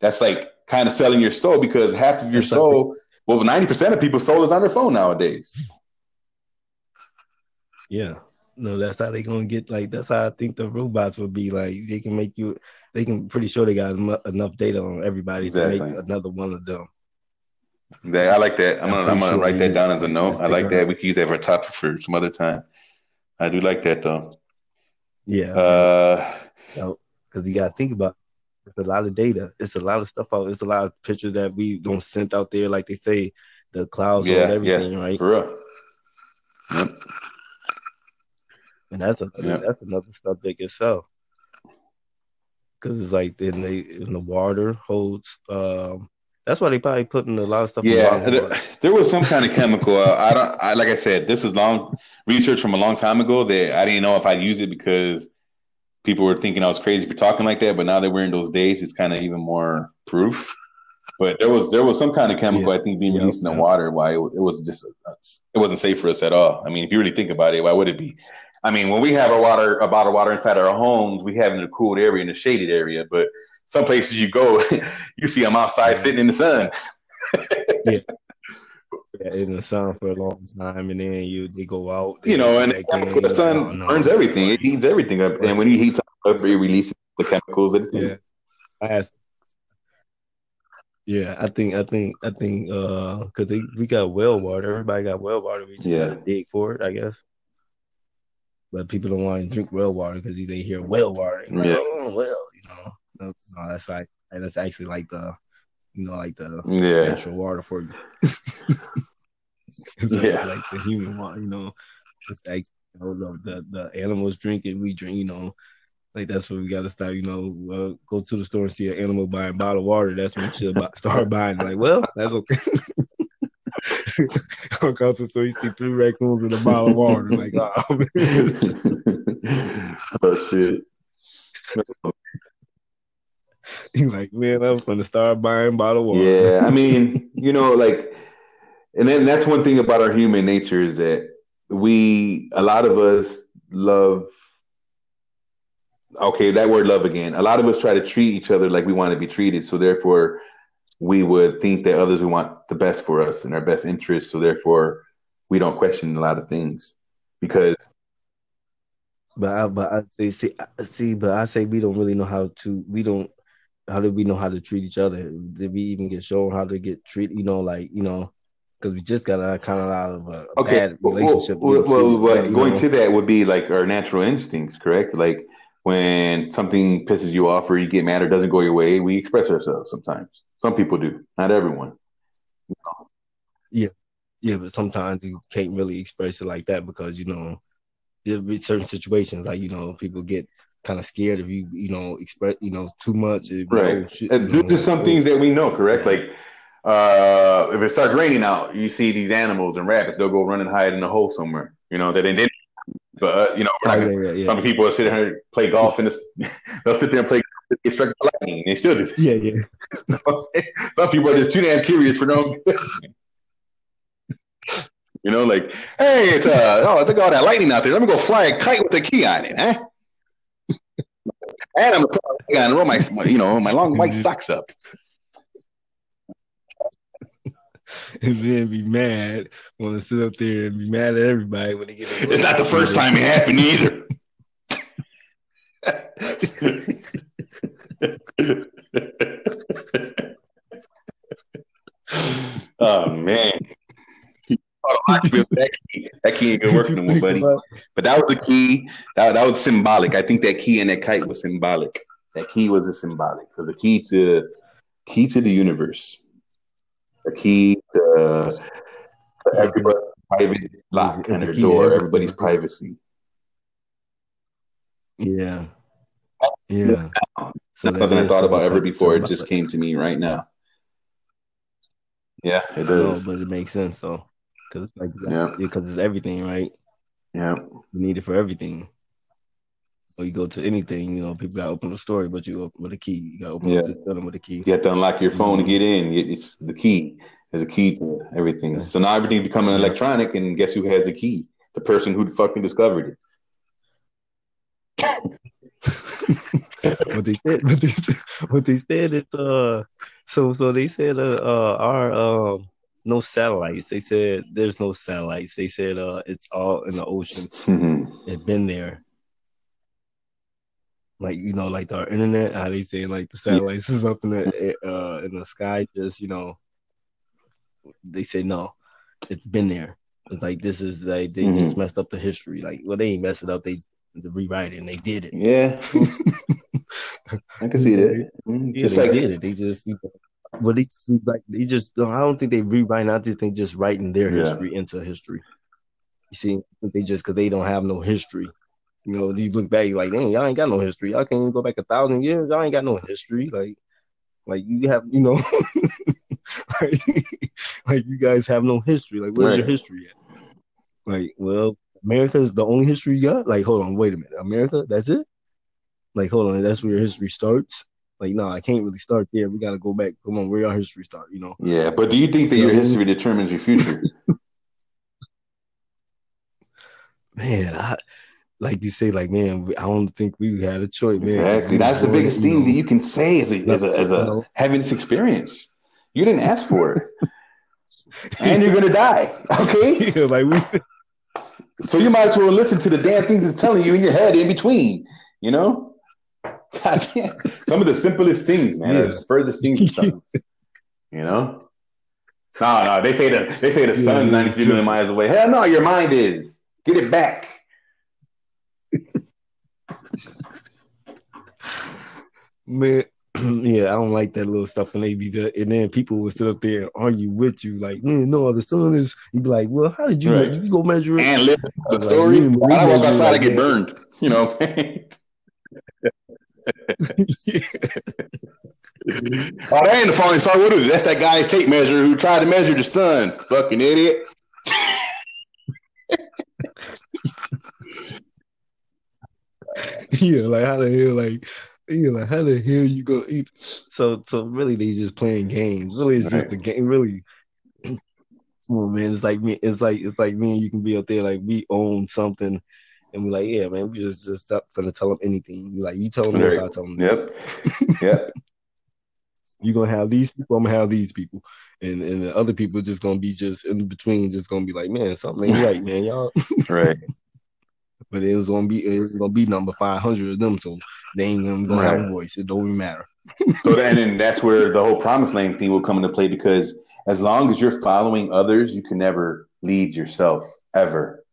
that's like kind of selling your soul because half of your soul, well, 90% of people's soul is on their phone nowadays. Yeah. No, that's how they gonna get like that's how I think the robots would be like they can make you they can pretty sure they got enough data on everybody exactly. to make another one of them. Yeah, I like that. I'm, gonna, I'm gonna write that down as a note. I like that. We can use that for a topic for some other time. I do like that though. Yeah. Uh, because you gotta think about it's a lot of data. It's a lot of stuff out. It's a lot of pictures that we don't send out there, like they say, the clouds yeah, and everything, yeah, right? For real. Yep. And that's a yep. that's another subject itself. Cause it's like in the in the water holds. Um, that's why they probably putting a lot of stuff. Yeah, there, there was some kind of chemical. Uh, I don't. I like I said, this is long research from a long time ago that I didn't know if I'd use it because people were thinking I was crazy for talking like that, but now that we're in those days, it's kind of even more proof. But there was there was some kind of chemical yeah. I think being yep. released in the water. Why it, it was just it wasn't safe for us at all. I mean, if you really think about it, why would it be? I mean, when we have a water a bottle of water inside our homes, we have it in a cooled area in a shaded area. But some places you go, you see them outside sitting in the sun. yeah. in the sun for a long time, and then you they go out. They you know, and the sun burns everything. It heats everything up, and when you heat something up, it releases the chemicals that it's yeah. I asked. Yeah, I think I think I think uh because we got well water. Everybody got well water. We just yeah. gotta dig for it, I guess. But people don't want to drink well water because they hear well water. Like, yeah. Oh, well, you know, no, that's like that's actually like the you know, like the yeah. natural water for you. yeah. like the human water, you know. It's like you know, the, the animals drink it, we drink, you know. Like that's what we gotta start, you know. Uh, go to the store and see an animal buying bottled water. That's when we should buy, start buying. Like, well, that's okay. Store, you see three raccoons with a bottle of water. Like, oh, oh shit. He's like, man, I'm gonna start buying bottled water. Yeah, I mean, you know, like, and then that's one thing about our human nature is that we, a lot of us, love. Okay, that word "love" again. A lot of us try to treat each other like we want to be treated, so therefore, we would think that others would want the best for us and our best interests. So therefore, we don't question a lot of things because but I, but I say, see, see, but I say we don't really know how to. We don't how do we know how to treat each other? Did we even get shown how to get treated? You know, like you know, because we just got a kind of out of a okay. bad relationship. Well, well, well going know? to that would be like our natural instincts, correct? Like when something pisses you off or you get mad or doesn't go your way, we express ourselves sometimes. Some people do, not everyone. Yeah, yeah, but sometimes you can't really express it like that because you know, there be certain situations like you know people get kind of scared if you you know express you know too much. right. Oh, shit, and know, some things that we know, correct? Like uh, if it starts raining out, you see these animals and rabbits, they'll go run and hide in a hole somewhere. You know that they didn't. But uh, you know, oh, yeah, yeah, yeah. some people sit here and play golf, and they'll sit there and play. Get struck by lightning. They still do. This. Yeah, yeah. some people are just too damn curious for no. you know, like, hey, it's uh, oh, look at all that lightning out there. Let me go fly a kite with a key on it, huh? and I'm gonna roll my, you know, my long white socks up. and then be mad, want to sit up there and be mad at everybody when they get. It's not the first time it happened either. oh man oh, that key, that key ain't gonna work no more, buddy. But that was the key. That, that was symbolic. I think that key and that kite was symbolic. That key was a symbolic because the key to key to the universe, the key to, to everybody's private lock and their door, everybody's privacy. Yeah. Yeah. So That's something I thought about ever before. It just came to me right now. Yeah, it does. but it makes sense though because it's like yeah, because it's everything, right? Yeah, you need it for everything. Or you go to anything, you know, people got to open the story, but you open with a key. You got to open yeah. the with a key. You have to unlock your phone mm-hmm. to get in. It's the key. There's a key to everything. So now everything's becoming electronic, and guess who has the key? The person who fucking discovered it. what they said, what they, what they said is, uh, so so they said, uh, uh our um no satellites. They said there's no satellites. They said uh, it's all in the ocean. Mm-hmm. It's been there. Like you know, like our internet, how they say like the satellites is up in the uh, in the sky. Just you know, they say no, it's been there. It's like this is like they mm-hmm. just messed up the history. Like well, they ain't messed it up. They to rewrite it and they did it. Yeah, I can see that. Yeah, mm, just they like did it. They just you know, well, they just like they just. I don't think they rewrite. I just think just writing their history yeah. into history. You see, they just because they don't have no history. You know, you look back, you're like, dang, y'all ain't got no history. Y'all can't even go back a thousand years. Y'all ain't got no history. Like, like you have, you know, like, like, you guys have no history. Like, where's right. your history at? Like, well, America's the only history you got. Like, hold on, wait a minute, America, that's it. Like, hold on, that's where history starts like, no, I can't really start there. We got to go back. Come on, where our history start? You know? Yeah, but do you think that so, your history determines your future? man, I, like you say, like man, I don't think we had a choice. Man. Exactly, that's the biggest thing that you can say as a as a, as a having this experience. You didn't ask for it. and you're gonna die. Okay, yeah, like we. So you might as well listen to the damn things it's telling you in your head in between. You know, God damn. Some of the simplest things, man, yeah. are the furthest things. you know. No, no, they say the they say the yeah, sun's 93 million miles away. Hell no, your mind is. Get it back. Man, yeah, I don't like that little stuff. And they be there, and then people will sit up there and argue with you, like, man, no, the sun is. You be like, well, how did you? Right. You go measure it and live the story. Like, I walk outside, like, I get burned. You know I'm oh, that ain't the falling star. What is it? That's that guy's tape measure who tried to measure the sun. Fucking idiot. yeah, like how the hell, like yeah, like how the hell you gonna eat? So, so really, they just playing games. Really, it's right. just a game. Really, oh man, it's like me. It's like it's like me and you can be up there like we own something and we're like, yeah, man, we just just stop gonna tell them anything. You're like, you tell them this, I tell them this. Yep. yep. You're gonna have these people, I'm gonna have these people. And and the other people just gonna be just in between, just gonna be like, man, something ain't right, man, y'all. right. But it was gonna be it was gonna be number five hundred of them, so they ain't gonna, gonna right. have a voice. It don't even matter. so then and that's where the whole promise land thing will come into play because as long as you're following others, you can never lead yourself ever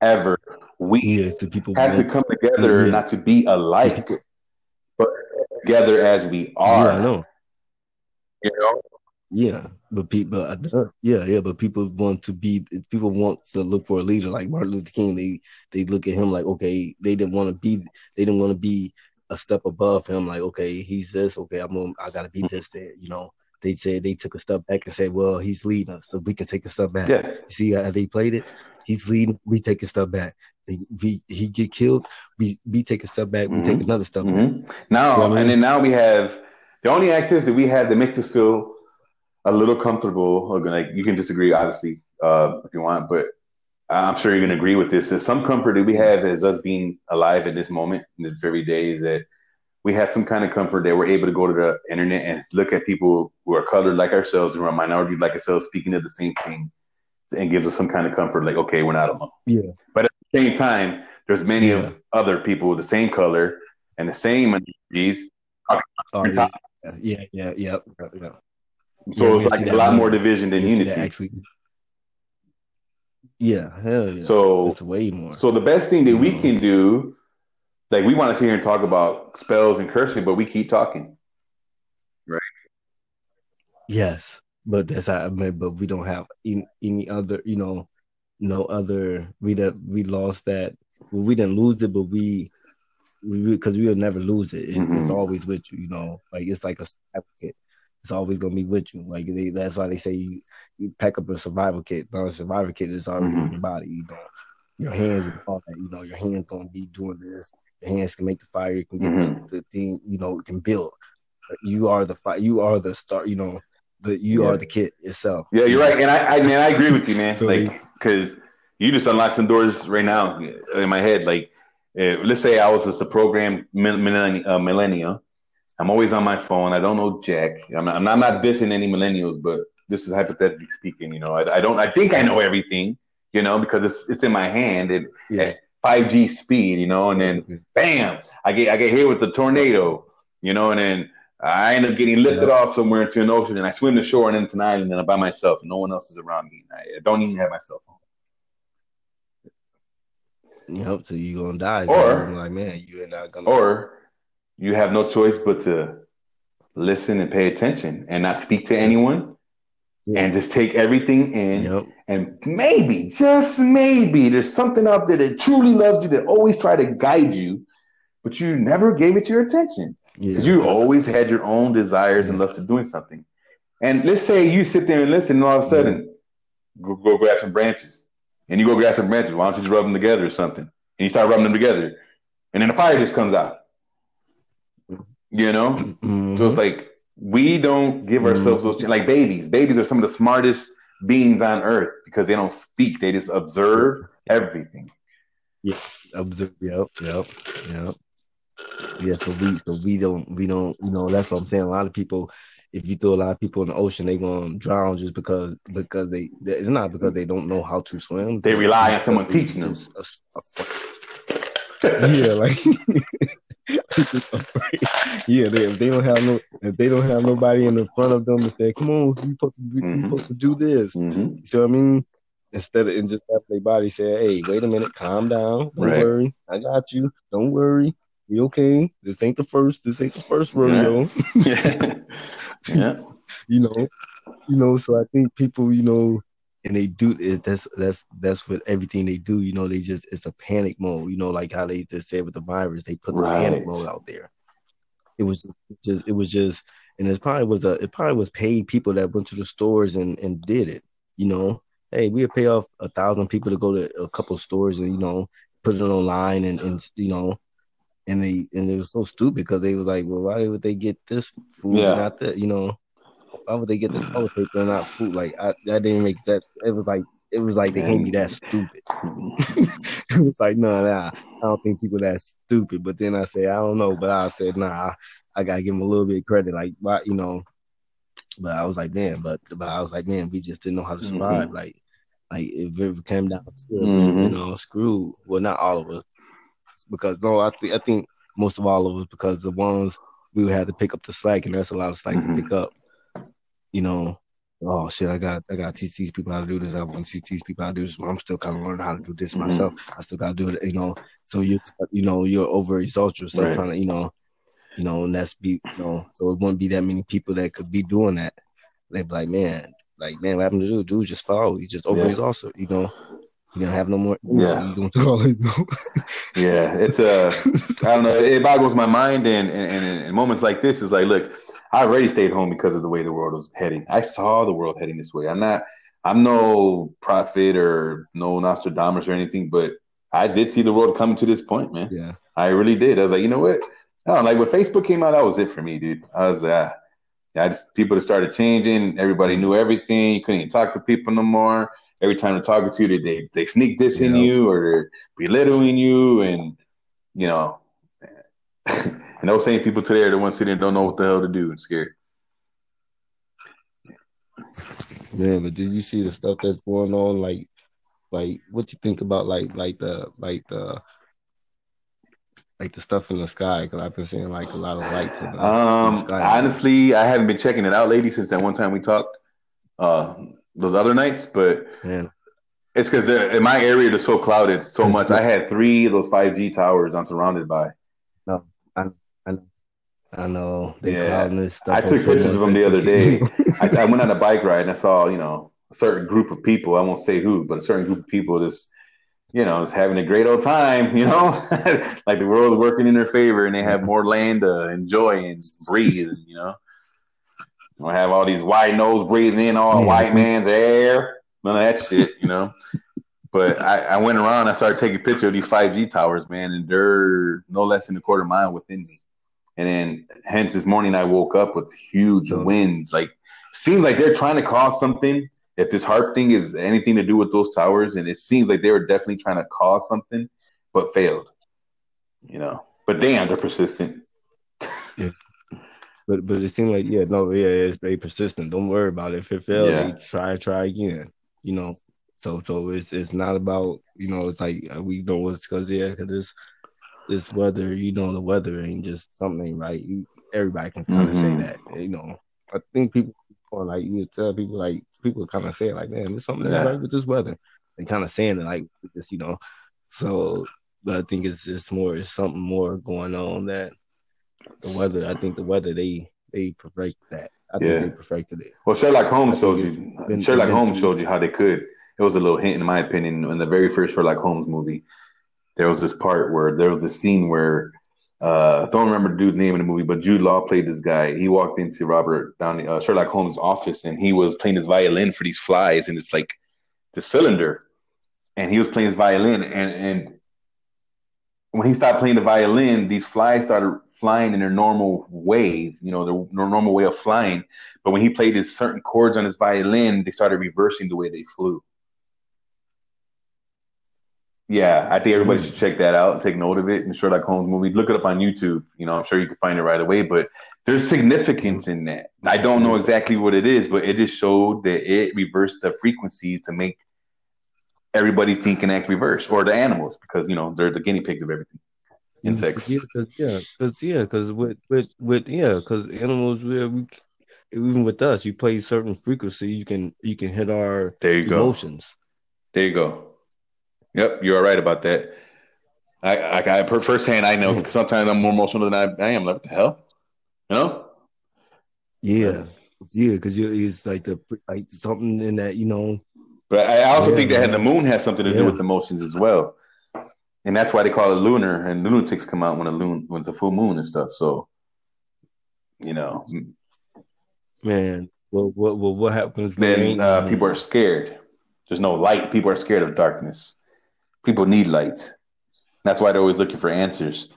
ever. We yeah, the people had to come together yeah. not to be alike, but together as we are. Yeah, I know. You know. Yeah, but people, uh, yeah, yeah, but people want to be, people want to look for a leader like Martin Luther King. They they look at him like, okay, they didn't want to be, they didn't want to be a step above him. Like, okay, he's this, okay, I'm, gonna, I gotta be this. Then, you know, they said they took a step back and said, well, he's leading us, so we can take a step back. Yeah. You see how they played it? He's leading. We take a step back. We, he get killed. We we take a step back. We mm-hmm. take another step. Mm-hmm. Now so, I mean, and then now we have the only access that we have that makes us feel a little comfortable. Like you can disagree, obviously, uh, if you want, but I'm sure you're going to agree with this. That some comfort that we have as us being alive at this moment, in this very day, is that we have some kind of comfort that we're able to go to the internet and look at people who are colored like ourselves, who are minority like ourselves, speaking of the same thing, and gives us some kind of comfort, like, okay, we're not alone. Yeah. But at the same time, there's many yeah. of other people with the same color and the same minorities. Oh, yeah. yeah, yeah, yeah, yeah. So yeah, it's like a lot more division than unity. Actually, yeah, hell yeah. So it's way more. So the best thing that we can do, like we want to sit here and talk about spells and cursing, but we keep talking, right? Yes but that's I mean, but we don't have any, any other, you know, no other. We that we lost that. Well, we didn't lose it, but we we because we will never lose it. it mm-hmm. It's always with you, you know. Like it's like a kit. It's always gonna be with you. Like they, that's why they say you, you pack up a survival kit. But a survival kit is already mm-hmm. in your body. You know, your hands and all that. You know, your hands gonna be doing this. Your hands can make the fire. You can get mm-hmm. the, the thing. You know, it can build. You are the fire. You are the start. You know, but you yeah. are the kit yourself. Yeah, you're right, and I, I man, I agree with you, man. so like, because you just unlocked some doors right now in my head. Like, uh, let's say I was just a program millennial, uh, millennial. I'm always on my phone. I don't know jack. I'm not, I'm not, I'm not dissing any millennials, but this is hypothetically speaking. You know, I, I, don't. I think I know everything. You know, because it's it's in my hand and yeah. 5G speed. You know, and then mm-hmm. bam, I get I get hit with the tornado. You know, and then I end up getting lifted yeah. off somewhere into an ocean, and I swim to shore and into an island, and I'm by myself, and no one else is around me. I don't even have my cell phone. Yep, so you're gonna die. Or like, man, you're not gonna. Or you have no choice but to listen and pay attention and not speak to anyone, yeah. and just take everything in. Yep. And maybe, just maybe, there's something out there that truly loves you that always try to guide you, but you never gave it your attention. Because yeah, you always had your own desires yeah. and love to doing something. And let's say you sit there and listen, and all of a sudden, go, go grab some branches. And you go grab some branches. Why don't you just rub them together or something? And you start rubbing them together. And then the fire just comes out. You know? Mm-hmm. So it's like we don't give mm-hmm. ourselves those like babies. Babies are some of the smartest beings on earth because they don't speak, they just observe everything. Yeah, observe. Yep, yep, yep. Yeah, so we so we don't we don't you know that's what I'm saying. A lot of people if you throw a lot of people in the ocean, they're gonna drown just because because they it's not because they don't know how to swim. They rely on someone teaching them. A, a, yeah, like yeah, they, if they don't have no if they don't have nobody in the front of them to say, "Come on, you supposed to do, mm-hmm. you supposed to do this," mm-hmm. you see what I mean? Instead of and just have their body say, "Hey, wait a minute, calm down, don't right. worry, I got you, don't worry, we okay. This ain't the first, this ain't the first rodeo." Yeah. yeah. you know, you know. So I think people, you know, and they do it. That's that's that's what everything they do. You know, they just it's a panic mode. You know, like how they just said with the virus, they put the right. panic mode out there. It was just, it was just, and it probably was a it probably was paid people that went to the stores and and did it. You know, hey, we would pay off a thousand people to go to a couple stores and you know put it online and and you know. And they and they were so stupid because they was like, well, why would they get this food yeah. and not that? You know, why would they get the toilet paper and not food? Like I, that didn't make sense. It was like it was like they can't be that stupid. it was like no, nah, nah, I don't think people that stupid. But then I said I don't know, but I said nah, I gotta give them a little bit of credit. Like why, you know. But I was like, man, but but I was like, man, we just didn't know how to survive. Mm-hmm. Like like if it came down to it, mm-hmm. you know, screwed. Well, not all of us, because no, I think I think most of all of us because the ones we had to pick up the slack, and that's a lot of slack mm-hmm. to pick up you know, oh shit, I got I got to teach these people how to do this. I want to teach these people how to do this. I'm still kind of learning how to do this mm-hmm. myself. I still got to do it, you know. So you you know you're overexalt yourself right. trying to you know, you know, and that's be you know. So it wouldn't be that many people that could be doing that. They'd be like, man, like man, what happened to do? Dude, just follow. You just overexhausted, yeah. you know. You don't have no more. Yeah. yeah, it's uh, I don't know. It boggles my mind, and, and, and in moments like this, is like, look, I already stayed home because of the way the world was heading. I saw the world heading this way. I'm not, I'm no prophet or no Nostradamus or anything, but I did see the world coming to this point, man. Yeah, I really did. I was like, you know what? I don't know, like when Facebook came out, that was it for me, dude. I was, uh, I just people that started changing. Everybody knew everything. You couldn't even talk to people no more. Every time they're talking to you, they they sneak this yeah. in you or belittling you, and you know. And those same people today are the ones sitting don't know what the hell to do and scared. Man, but did you see the stuff that's going on? Like, like what you think about like like the like the like the stuff in the sky? Because I've been seeing like a lot of lights in the, um, in the sky. Honestly, I haven't been checking it out, lady, since that one time we talked. Uh, those other nights, but Man. it's because in my area it's so clouded so much. I had three of those five G towers I'm surrounded by. No, I'm I know they yeah. this stuff. I took pictures of them the other day. I, I, went on a bike ride and I saw, you know, a certain group of people. I won't say who, but a certain group of people just, you know, is having a great old time. You know, like the world is working in their favor and they have more land to enjoy and breathe. You know, I have all these white nose breathing in all white man's air. None of that shit. You know. But I, I went around. I started taking pictures of these five G towers, man, and they're no less than a quarter mile within me. And then hence this morning I woke up with huge winds. Like seems like they're trying to cause something. If this HAARP thing is anything to do with those towers, and it seems like they were definitely trying to cause something, but failed. You know. But damn, they're persistent. yes. But but it seems like yeah, no, yeah, it's very persistent. Don't worry about it. If it fails, yeah. try try again. You know. So so it's it's not about you know it's like uh, we know it's because yeah because it's this weather, you know, the weather ain't just something right. You, everybody can kind of mm-hmm. say that, you know. I think people, or like you tell people, like people kind of say, like, man, there's something yeah. right with this weather. They kind of saying it like, just you know. So, but I think it's just more, it's something more going on that the weather. I think the weather they they perfect that. I yeah. think they perfected it. Well, Sherlock Holmes showed you. Been, Sherlock Holmes showed you how they could. It was a little hint, in my opinion, in the very first Sherlock Holmes movie there was this part where there was this scene where uh, I don't remember the dude's name in the movie, but Jude Law played this guy. He walked into Robert Downey, uh, Sherlock Holmes' office, and he was playing his violin for these flies and it's like the cylinder, and he was playing his violin, and and when he stopped playing the violin, these flies started flying in their normal way, you know, their, their normal way of flying. But when he played his certain chords on his violin, they started reversing the way they flew. Yeah, I think everybody should check that out, and take note of it. And Sherlock Holmes movie, look it up on YouTube. You know, I'm sure you can find it right away. But there's significance in that. I don't know exactly what it is, but it just showed that it reversed the frequencies to make everybody think and act reverse, or the animals, because you know they're the guinea pigs of everything. Insects. Yeah, because yeah, because with with with yeah, because animals we, we even with us, you play certain frequency, you can you can hit our there you emotions. Go. There you go. Yep, you're right about that. I, I, I per firsthand, I know sometimes I'm more emotional than I, I am. Like, what the hell? You know? Yeah, yeah, because it's like the like something in that you know. But I also yeah, think that the moon has something to yeah. do with emotions as well, and that's why they call it lunar. And lunatics come out when a loon when it's a full moon and stuff. So, you know, man, well, what what, what happens? Then uh, people are scared. There's no light. People are scared of darkness. People need light. That's why they're always looking for answers.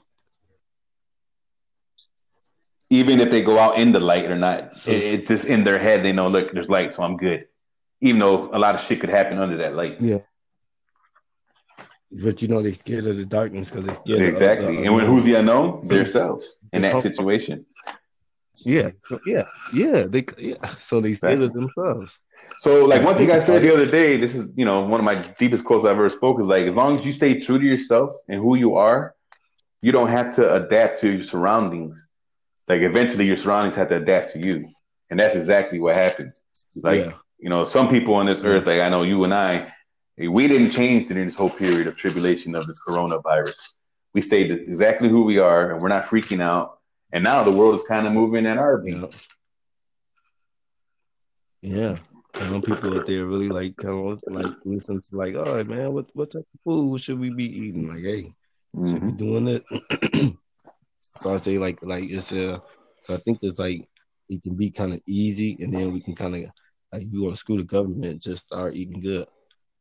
Even if they go out in the light or not, so, it's just in their head. They know, look, there's light, so I'm good. Even though a lot of shit could happen under that light. Yeah. But you know they're scared of the darkness because yeah, uh, exactly. The, the, and when, who's the unknown? Themselves in that situation. Yeah, yeah, yeah. They yeah. So they scared of themselves. So, like one thing I said the other day, this is you know one of my deepest quotes I've ever spoke is like, as long as you stay true to yourself and who you are, you don't have to adapt to your surroundings. Like eventually, your surroundings have to adapt to you, and that's exactly what happens. Like yeah. you know, some people on this earth, like I know you and I, eh, we didn't change during this whole period of tribulation of this coronavirus. We stayed exactly who we are, and we're not freaking out. And now the world is kind of moving at our beat. Yeah. Some people out there really like kind of like listen to like, all right, man, what what type of food should we be eating? Like, hey, mm-hmm. should be mm-hmm. doing it. so I say like like it's a I think it's like it can be kind of easy, and then we can kind of like you want to screw the government, just start eating good.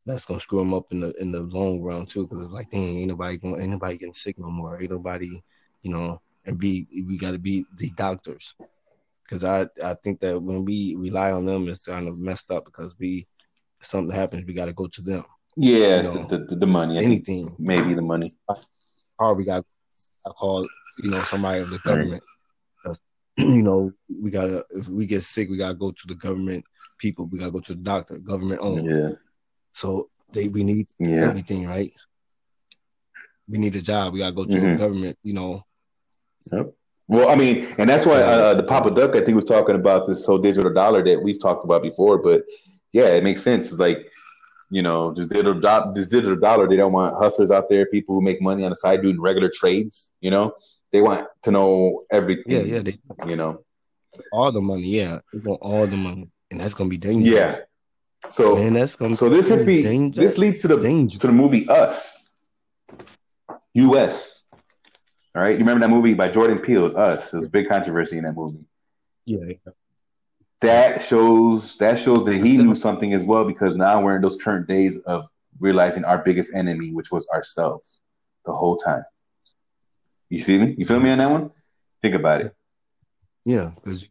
That's gonna screw them up in the in the long run too, because it's like, dang, ain't nobody going, ain't nobody getting sick no more. Ain't nobody, you know, and be we got to be the doctors because I I think that when we rely on them, it's kind of messed up because we if something happens, we got to go to them. Yeah, you know, the, the, the money, anything, maybe the money, or we got I call you know somebody of the government. Right. you know, we gotta if we get sick, we gotta go to the government people. We gotta go to the doctor, government owned. Yeah. So they we need yeah. everything, right? We need a job. We gotta go to mm-hmm. the government. You know, Yep. Well, I mean, and that's why uh, the Papa Duck, I think, was talking about this whole digital dollar that we've talked about before. But yeah, it makes sense. It's like, you know, this digital, do- this digital dollar, they don't want hustlers out there, people who make money on the side doing regular trades. You know, they want to know everything. Yeah, yeah. They, you know, all the money. Yeah, they want all the money, and that's gonna be dangerous. Yeah. So, Man, that's gonna so this hits me. This leads to the dangerous. to the movie Us. U.S. All right, you remember that movie by Jordan Peele, Us? There was big controversy in that movie. Yeah. That shows that shows that he knew something as well because now we're in those current days of realizing our biggest enemy, which was ourselves, the whole time. You see me? You feel me on that one? Think about it. Yeah, because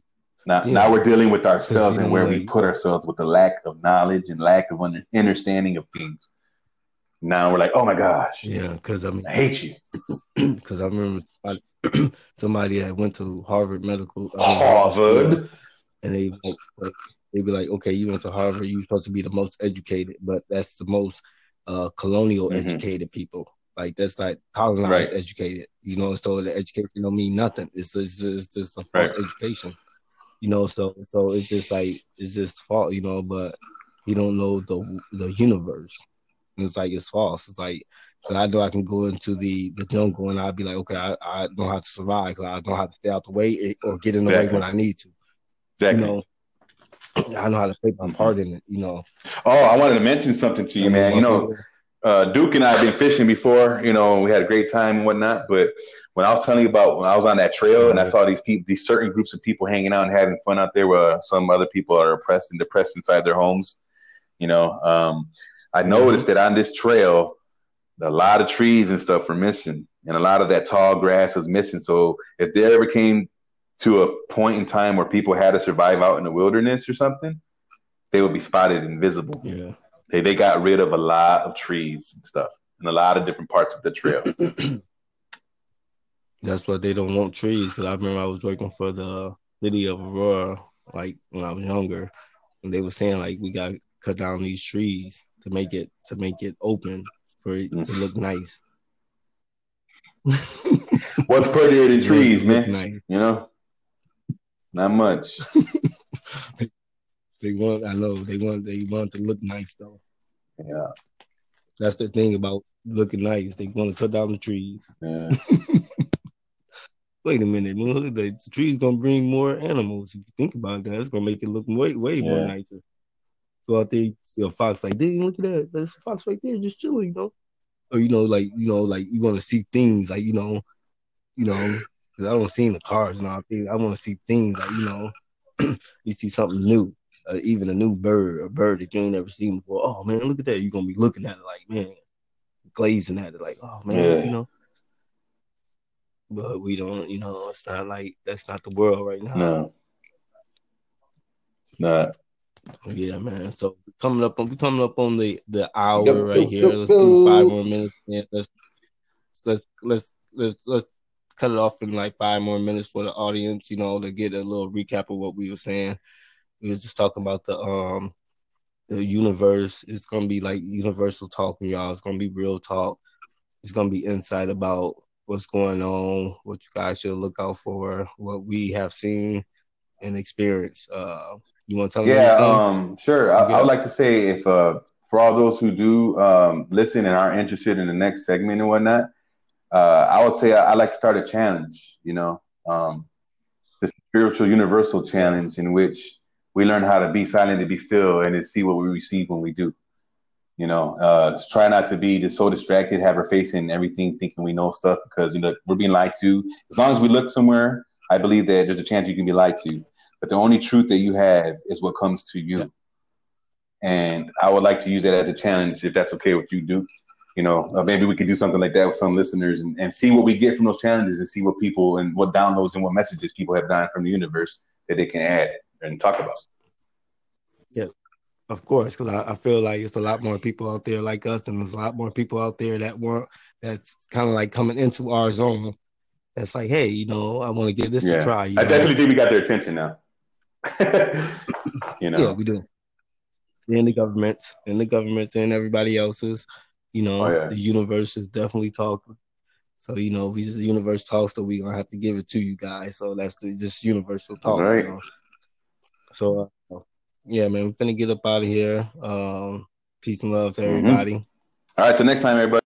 now, yeah. now we're dealing with ourselves and where like, we put ourselves with the lack of knowledge and lack of understanding of things. Now we're like, oh my gosh. Yeah, because I mean, I hate you. Because I remember somebody that went to Harvard Medical. Harvard. and they like they'd be like, okay, you went to Harvard, you're supposed to be the most educated, but that's the most uh, colonial mm-hmm. educated people. Like that's like colonized right. educated, you know. So the education don't mean nothing. It's it's, it's just a false right. education, you know. So so it's just like it's just fault, you know. But you don't know the the universe. And it's like it's false. It's like I know I can go into the the jungle and I'll be like, okay, I, I know how to survive because I don't know how to stay out the way eh, or get in the exactly. way when I need to. Exactly. You know, I know how to play my part in it. You know. Oh, I wanted to mention something to you, man. You know, uh, Duke and I have been fishing before. You know, we had a great time and whatnot. But when I was telling you about when I was on that trail and I saw these people, these certain groups of people hanging out and having fun out there, where some other people are oppressed and depressed inside their homes. You know, um, I noticed mm-hmm. that on this trail, a lot of trees and stuff were missing, and a lot of that tall grass was missing. So if there ever came to a point in time where people had to survive out in the wilderness or something, they would be spotted invisible. Yeah. They they got rid of a lot of trees and stuff. in a lot of different parts of the trail. That's why they don't want trees. Cause I remember I was working for the city of Aurora, like when I was younger, and they were saying like we got to cut down these trees to make it to make it open for it to look mm. nice. What's prettier than trees, man? Nice. You know, not much. they want. I know they want. They want to look nice though. Yeah. That's the thing about looking nice. They want to cut down the trees. Yeah. Wait a minute, man. The tree's gonna bring more animals. If you think about that, it's gonna make it look way, way yeah. more nicer. Go out there, see a fox. Like, dang, look at that. There's a fox right there, just chilling, you know. Or you know, like you know, like you want to see things, like you know, you know. Cause I don't see the cars you now. I want to see things like you know, you see something new, uh, even a new bird, a bird that you ain't never seen before. Oh man, look at that! You're gonna be looking at it like, man, glazing at it like, oh man, yeah. you know. But we don't, you know, it's not like that's not the world right now. No, not. Yeah, man. So coming up on we coming up on the the hour go, right go, here. Go, let's do five more minutes. Man. Let's let's let's let's let's cut it off in like five more minutes for the audience. You know, to get a little recap of what we were saying. We were just talking about the um the universe. It's gonna be like universal talking, y'all. It's gonna be real talk. It's gonna be insight about what's going on, what you guys should look out for, what we have seen and experienced. Uh, you want to tell me? Yeah, um, sure. I, I, would like to say if uh, for all those who do um, listen and are interested in the next segment and whatnot, uh, I would say I, would like to start a challenge. You know, um, the spiritual universal challenge in which we learn how to be silent and be still and to see what we receive when we do. You know, uh, try not to be just so distracted, have our face in everything, thinking we know stuff because you know we're being lied to. As long as we look somewhere, I believe that there's a chance you can be lied to. But the only truth that you have is what comes to you. Yeah. And I would like to use that as a challenge, if that's okay with you, Duke. You know, uh, maybe we could do something like that with some listeners and, and see what we get from those challenges and see what people and what downloads and what messages people have gotten from the universe that they can add and talk about. Yeah, of course, because I, I, feel like it's a lot more people out there like us, and there's a lot more people out there that want that's kind of like coming into our zone. That's like, hey, you know, I want to give this yeah. a try. I know? definitely think we got their attention now. you know, yeah, we do. In the government, in the government, and everybody else's, you know, oh, yeah. the universe is definitely talking. So you know, we just the universe talks, so we gonna have to give it to you guys. So that's the, just universal talk. Right. You know? So uh, yeah, man, we're gonna get up out of here. Um, peace and love to mm-hmm. everybody. Mm-hmm. All right, till next time, everybody.